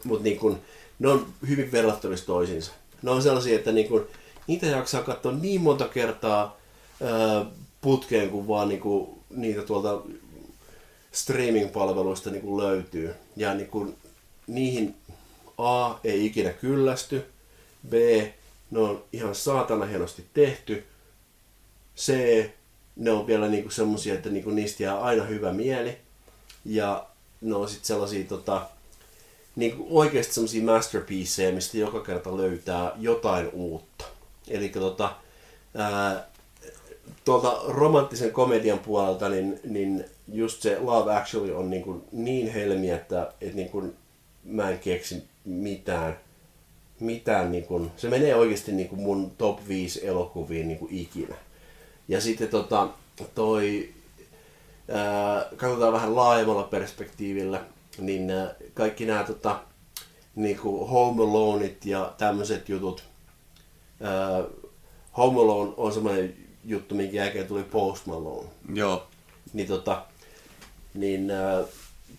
Mutta niin kun, ne on hyvin verrattavissa toisiinsa. Ne on sellaisia, että niin kun, niitä jaksaa katsoa niin monta kertaa ää, putkeen, kun vaan niin kun, niitä tuolta streaming-palveluista niin kun löytyy. Ja niin kun, niihin A ei ikinä kyllästy, B ne on ihan saatana hienosti tehty, C ne on vielä niinku semmosia, että niinku niistä jää aina hyvä mieli. Ja ne on sitten sellaisia tota, niinku oikeasti semmoisia masterpieceja, mistä joka kerta löytää jotain uutta. Eli tota, tuolta romanttisen komedian puolelta, niin, niin just se Love Actually on niin, kuin niin helmi, että, että niin kuin mä en keksi mitään, mitään niin kuin, se menee oikeasti niin kuin mun top 5 elokuviin niin kuin ikinä. Ja sitten tota, toi, ää, katsotaan vähän laajemmalla perspektiivillä, niin ää, kaikki nämä tota, niin kuin Home Aloneit ja tämmöiset jutut, ää, Home Alone on semmoinen juttu, minkä jälkeen tuli Post Malone. Joo. Niin, tota, niin ää,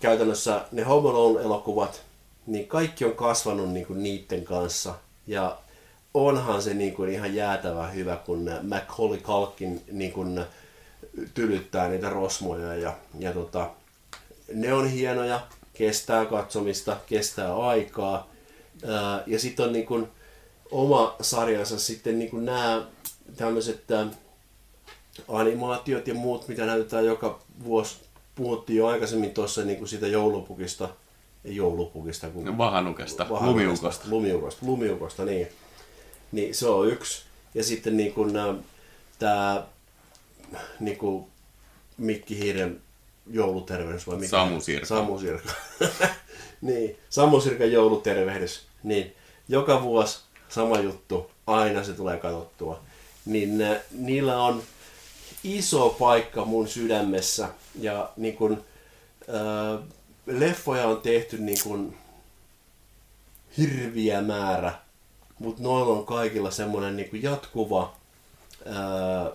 käytännössä ne Home Alone-elokuvat, niin kaikki on kasvanut niin kuin niiden kanssa. Ja onhan se niin kuin ihan jäätävä hyvä, kun Macaulay Culkin niin kuin tylyttää niitä rosmoja. Ja, ja tota, ne on hienoja, kestää katsomista, kestää aikaa. Ää, ja sitten on niin kuin oma sarjansa sitten niin kuin nämä tämmöiset ää, animaatiot ja muut, mitä näytetään joka vuosi. Puhuttiin jo aikaisemmin tuossa niin kuin siitä joulupukista, ei joulupukista, kun Vahanukesta, lumiukosta. Lumiukosta, lumiukosta, niin. Niin se on yksi. Ja sitten niin kuin tämä niin kuin Mikki Hiiren joulutervehdys vai mikä? Samu Sirka. Samu Sirka. niin, Samu Sirkan joulutervehdys. Niin, joka vuosi sama juttu, aina se tulee katsottua. Niin äh, niillä on iso paikka mun sydämessä ja niin kun, äh, leffoja on tehty niin kun, hirviä määrä, mutta noilla on kaikilla semmoinen niin jatkuva ää,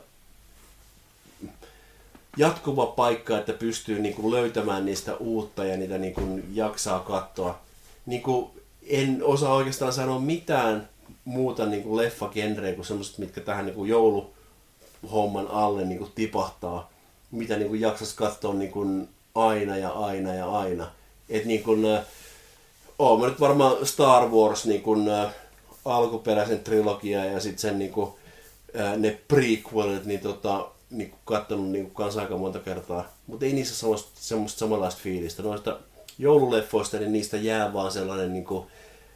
jatkuva paikka, että pystyy niin kuin löytämään niistä uutta ja niitä niin kuin jaksaa katsoa. Niin kuin en osaa oikeastaan sanoa mitään muuta niin kuin leffagenreä kuin semmoiset, mitkä tähän niin kuin jouluhomman alle niin kuin tipahtaa, mitä niin kuin jaksas katsoa niin kuin aina ja aina ja aina. Et niin kuin, oon mä nyt varmaan Star Wars niin kuin, alkuperäisen trilogia ja sitten sen niin kuin, ne prequelit, niin tota, niin kuin kattonut niin kanssa aika monta kertaa. Mutta ei niissä semmoista, semmoista samanlaista fiilistä. Noista joululeffoista, niin niistä jää vaan sellainen, niin kuin,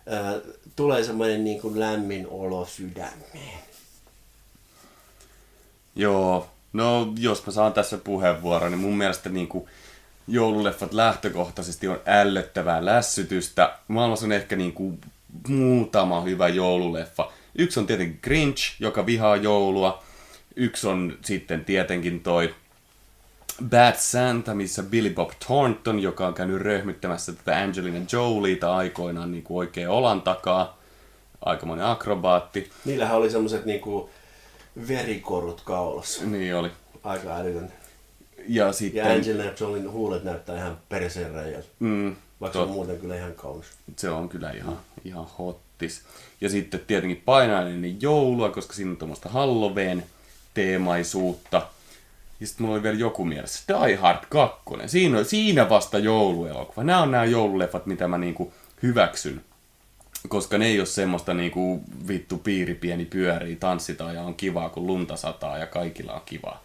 ää, tulee semmoinen niin kuin lämmin olo sydämeen. Joo, no jos mä saan tässä puheenvuoron, niin mun mielestä niin kuin joululeffat lähtökohtaisesti on ällöttävää lässytystä. Maailmassa on ehkä niin kuin muutama hyvä joululeffa. Yksi on tietenkin Grinch, joka vihaa joulua. Yksi on sitten tietenkin toi Bad Santa, missä Billy Bob Thornton, joka on käynyt röhmyttämässä tätä Angelina Jolieta aikoinaan niin kuin oikein olan takaa. Aikamoinen akrobaatti. Niillähän oli semmoiset niinku verikorut kaulassa. Niin oli. Aika älytön. Ja Ja sitten... Angelina Jolin huulet näyttää ihan perseen reiältä. Mm, Vaikka se on tot- muuten kyllä ihan kaunis. se on kyllä ihan, ihan hottis. Ja sitten tietenkin painainen joulua, koska siinä on tuommoista Halloween teemaisuutta. Ja sitten mulla oli vielä joku mielessä. Die Hard 2. Siinä, siinä vasta jouluelokuva. Nämä on nämä joululeffat, mitä mä niinku hyväksyn. Koska ne ei ole semmoista niinku vittu piiri pieni pyörii, tanssitaan ja on kivaa, kun lunta sataa ja kaikilla on kivaa.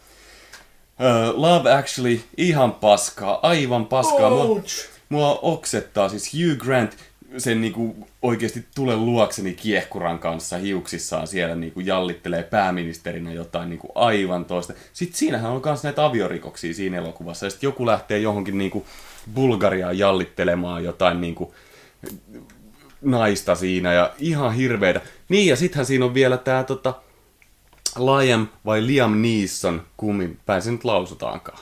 Uh, Love Actually, ihan paskaa, aivan paskaa. Mua, mua oksettaa siis Hugh Grant sen niinku oikeasti tulee luokseni kiehkuran kanssa hiuksissaan siellä niinku jallittelee pääministerinä jotain niinku aivan toista. Sitten siinähän on myös näitä aviorikoksia siinä elokuvassa. Ja sitten joku lähtee johonkin niinku Bulgariaanjallittelemaan jotain niinku naista siinä ja ihan hirveitä. Niin ja sittenhän siinä on vielä tää tota Liam vai Liam Neeson, kummin päin se nyt lausutaankaan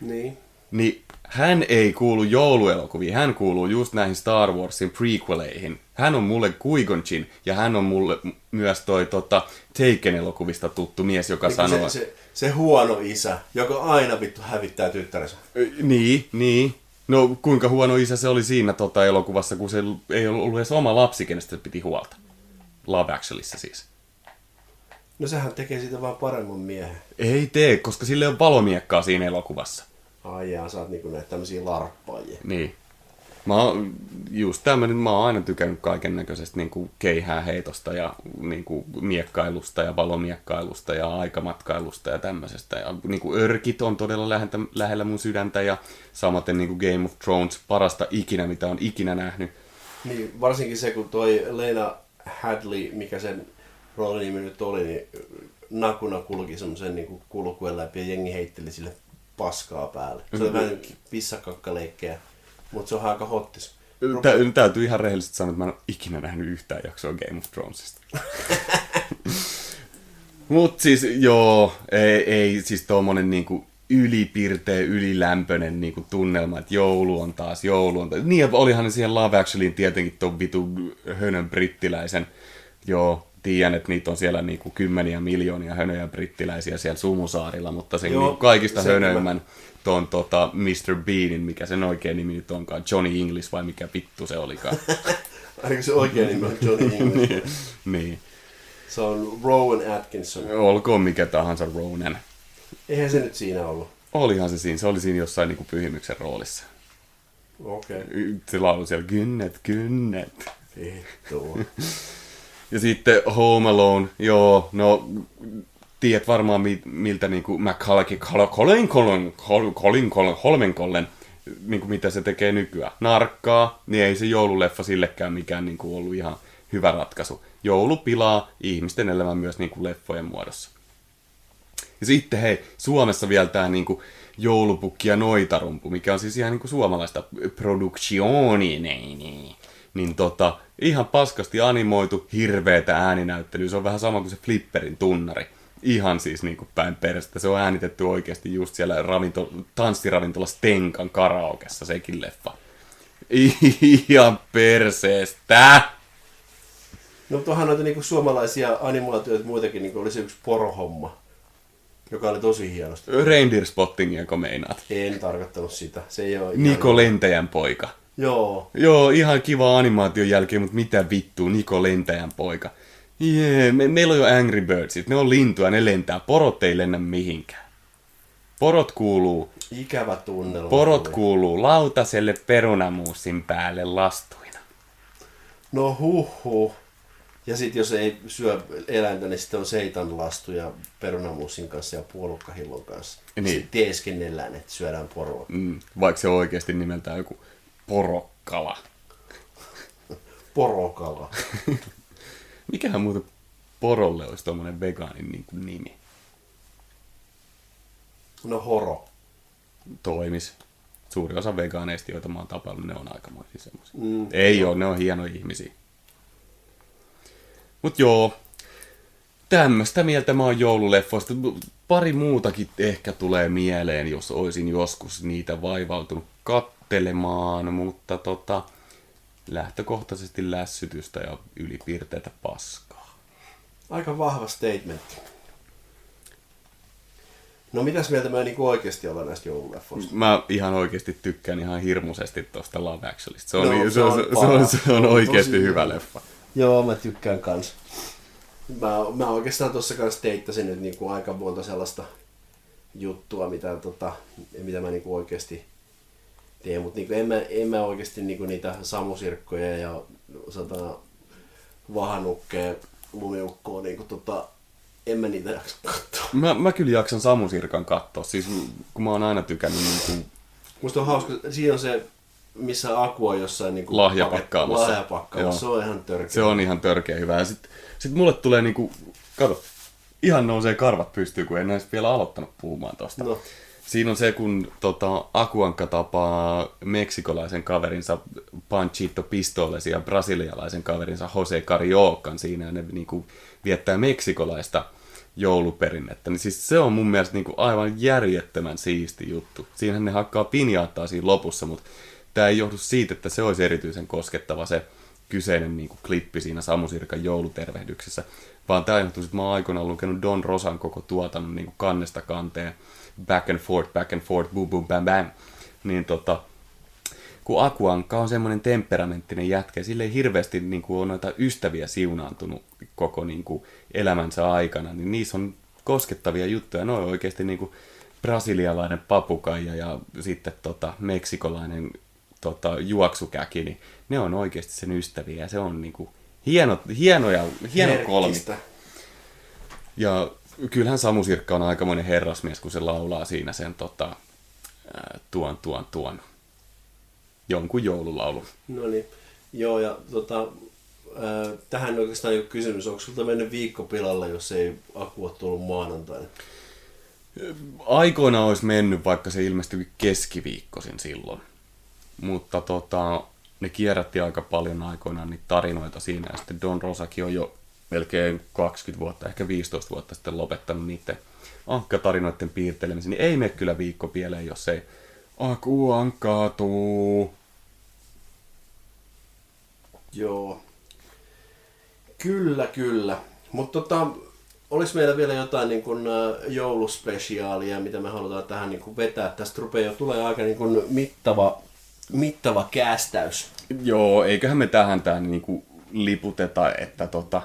Niin. niin hän ei kuulu jouluelokuviin, hän kuuluu just näihin Star Warsin prequeleihin. Hän on mulle Qui-Gon ja hän on mulle myös toi tota, Taken-elokuvista tuttu mies, joka Niin sanoo... se, se, se, huono isä, joka aina vittu hävittää tyttärensä. Niin, niin. No kuinka huono isä se oli siinä tota, elokuvassa, kun se ei ollut edes oma lapsi, kenestä se piti huolta. Love Actualissa siis. No sehän tekee siitä vaan paremman miehen. Ei tee, koska sille on valomiekkaa siinä elokuvassa. Ai jaa, sä oot niinku näitä tämmösiä larppaajia. Niin. Mä oon just tämmönen, mä oon aina tykännyt kaiken näköisestä niin keihää heitosta ja niin kuin, miekkailusta ja valomiekkailusta ja aikamatkailusta ja tämmöisestä. Ja niin kuin, örkit on todella lähellä, lähellä mun sydäntä ja samaten niin kuin Game of Thrones, parasta ikinä, mitä on ikinä nähnyt. Niin, varsinkin se, kun toi Lena Hadley, mikä sen roolinimi nyt oli, niin nakuna kulki semmoisen niin kulkuen läpi ja jengi heitteli sille paskaa päälle. Se oli vähän pissakakkaleikkejä, mutta se on aika hottis. Tä, täytyy ihan rehellisesti sanoa, että mä en ole ikinä nähnyt yhtään jaksoa Game of Thronesista. Mut siis joo, ei, ei siis tommonen niinku ylipirteä, ylilämpöinen niinku tunnelma, että joulu on taas, joulu on taas. Niin, olihan ne siihen Love Actuallyin tietenkin ton vitu hönön brittiläisen. Joo, tiedän, että niitä on siellä niinku kymmeniä miljoonia hönöjä brittiläisiä siellä Sumusaarilla, mutta sen Joo, niinku kaikista sen hönöimmän ton tota Mr. Beanin, mikä sen oikein nimi nyt onkaan, Johnny English vai mikä vittu se olikaan. Ainakin se oikea nimi on Johnny English. niin, niin. Se on Rowan Atkinson. Olkoon mikä tahansa Ronan. Eihän se nyt siinä ollut. Olihan se siinä, se oli siinä jossain niinku pyhimyksen roolissa. Okei. Okay. Se laulu siellä, kynnet, kynnet. Vittu. Ja sitten Home Alone, joo, no tiedät varmaan mi- miltä niinku Macaulay Colin Colin Colin Colin Holmenkollen niinku mitä se tekee nykyään. Narkkaa, niin ei se joululeffa sillekään mikään niinku ollut ihan hyvä ratkaisu. Joulu pilaa ihmisten elämän myös niinku leffojen muodossa. Ja sitten hei, Suomessa vielä tämä niinku joulupukki ja noitarumpu, mikä on siis ihan niinku suomalaista productioni, niin, niin. niin tota, ihan paskasti animoitu, hirveetä ääninäyttelyä. Se on vähän sama kuin se Flipperin tunnari. Ihan siis niinku päin perästä. Se on äänitetty oikeasti just siellä ravinto, tanssiravintola Stenkan karaokessa, sekin leffa. Ihan perseestä! No mutta onhan noita niinku suomalaisia animaatioita muitakin, niinku oli se yksi porohomma, joka oli tosi hienosti. Reindeer Spottingia, kun meinaat. En tarkoittanut sitä. Se ei ole ihan- Niko Lentäjän poika. Joo. Joo, ihan kiva animaation jälkeen, mutta mitä vittua, Niko Lentäjän poika. Jee, me, meillä on jo Angry Birdsit, ne on lintuja, ne lentää, porot ei lennä mihinkään. Porot kuuluu, Ikävä tunnelma. porot tuli. kuuluu lautaselle perunamuusin päälle lastuina. No huh huh. Ja sitten jos ei syö eläintä, niin sitten on seitanlastuja perunamussin kanssa ja puolukkahillon kanssa. Niin. Sitten teeskennellään, että syödään poroa. Mm, vaikka se on oikeasti nimeltään joku porokkala. Porokala. Mikähän muuten porolle olisi tommonen vegaanin niin kuin nimi? No horo. Toimis. Suuri osa vegaaneista, joita mä oon tapaillut, ne on aikamoisia semmoisia. Mm. Ei oo, ne on hienoja ihmisiä. Mut joo, tämmöstä mieltä mä oon joululeffoista. Pari muutakin ehkä tulee mieleen, jos olisin joskus niitä vaivautunut kattelemaan, mutta tota, lähtökohtaisesti lässytystä ja ylipiirteitä paskaa. Aika vahva statementti. No mitäs mieltä me niinku oikeasti ollaan näistä joululeffoista? Mä ihan oikeasti tykkään ihan hirmuisesti tosta Love Actuallysta. Se on, No, niin, se se, on, on se, on, se on oikeasti Tosi hyvä leffa. Joo, mä tykkään kans. Mä, mä oikeastaan tuossa kanssa teittasin nyt niinku aika monta sellaista juttua, mitä, tota, mitä mä niinku oikeasti teen, mutta niinku en, mä, en mä oikeasti niinku niitä samusirkkoja ja satana vahanukkeja, lumiukkoa, niinku tota, en mä niitä jaksa katsoa. Mä, mä kyllä jaksan Samu Sirkan katsoa, siis kun mä oon aina tykännyt niin kuin, Musta on hauska, siinä on se, missä Aku on jossain niinku Lahjapakkaamassa. lahjapakkaamassa. Se on ihan törkeä. se on ihan törkeä hyvä. Ja sit, sit mulle tulee niinku, kato, ihan nousee karvat pystyy, kun en edes vielä aloittanut puhumaan tosta. No. Siinä on se, kun tota, Akuankka tapaa meksikolaisen kaverinsa Panchito Pistolesi ja brasilialaisen kaverinsa Jose Cariocan siinä, ja ne niinku, viettää meksikolaista jouluperinnettä. Niin siis se on mun mielestä niinku aivan järjettömän siisti juttu. Siinähän ne hakkaa pinjaattaa siinä lopussa, mutta tämä ei johdu siitä, että se olisi erityisen koskettava se kyseinen niin kuin, klippi siinä Samu Sirkan joulutervehdyksessä, vaan tämä johtuu, että mä oon aikoinaan lukenut Don Rosan koko tuotannon niin kannesta kanteen, back and forth, back and forth, boom, boom, bam, bam. Niin tota, kun Akuankka on semmoinen temperamenttinen jätkä, sille ei hirveästi niin kuin, on noita ystäviä siunaantunut koko niin kuin, elämänsä aikana, niin niissä on koskettavia juttuja. Ne on oikeasti niin kuin, brasilialainen papukaija ja sitten tota, meksikolainen tota, juoksukäki, niin ne on oikeasti sen ystäviä ja se on niin kuin, hieno, hieno, ja, hieno kolmi. Ja kyllähän Samu Sirkka on aikamoinen herrasmies, kun se laulaa siinä sen tota, tuon, tuon, tuon jonkun joululaulu. No niin. Joo, ja tota, tähän oikeastaan ei ole kysymys. Onko sulta mennyt viikko pilalle, jos ei Aku ole tullut maanantaina? Aikoina olisi mennyt, vaikka se ilmestyi keskiviikkoisin silloin. Mutta tota, ne kierrätti aika paljon aikoinaan niitä tarinoita siinä. Ja sitten Don Rosakin on jo melkein 20 vuotta, ehkä 15 vuotta sitten lopettanut niiden ankkatarinoiden piirtelemisen. Niin ei mene kyllä viikko pieleen, jos ei Aku ankkaatu. Joo. Kyllä, kyllä. Mutta tota, olisi meillä vielä jotain niin kuin, ä, jouluspesiaalia, mitä me halutaan tähän niin kuin vetää. Tästä rupeaa jo tulee aika niin kuin, mittava, mittava kästäys. Joo, eiköhän me tähän tämän niinku liputeta, että tota,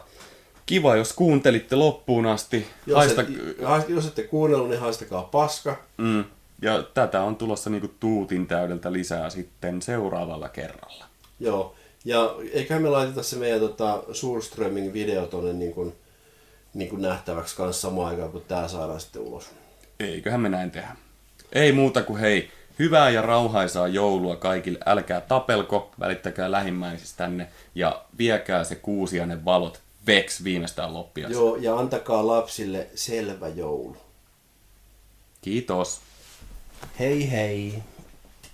kiva jos kuuntelitte loppuun asti. Jos, Haista, et, jos ette kuunnellut, niin haistakaa paska. mm, ja tätä on tulossa niinku tuutin täydeltä lisää sitten seuraavalla kerralla. Joo. Ja eiköhän me laiteta se meidän tota, Surströming video tonne niin kuin, niin kuin nähtäväksi kanssa samaan aikaan, kun tää saadaan sitten ulos. Eiköhän me näin tehdä. Ei muuta kuin hei, hyvää ja rauhaisaa joulua kaikille. Älkää tapelko, välittäkää lähimmäisistänne ja viekää se kuusiainen valot veks viimeistään loppiaksi. Joo, ja antakaa lapsille selvä joulu. Kiitos. Hei hei!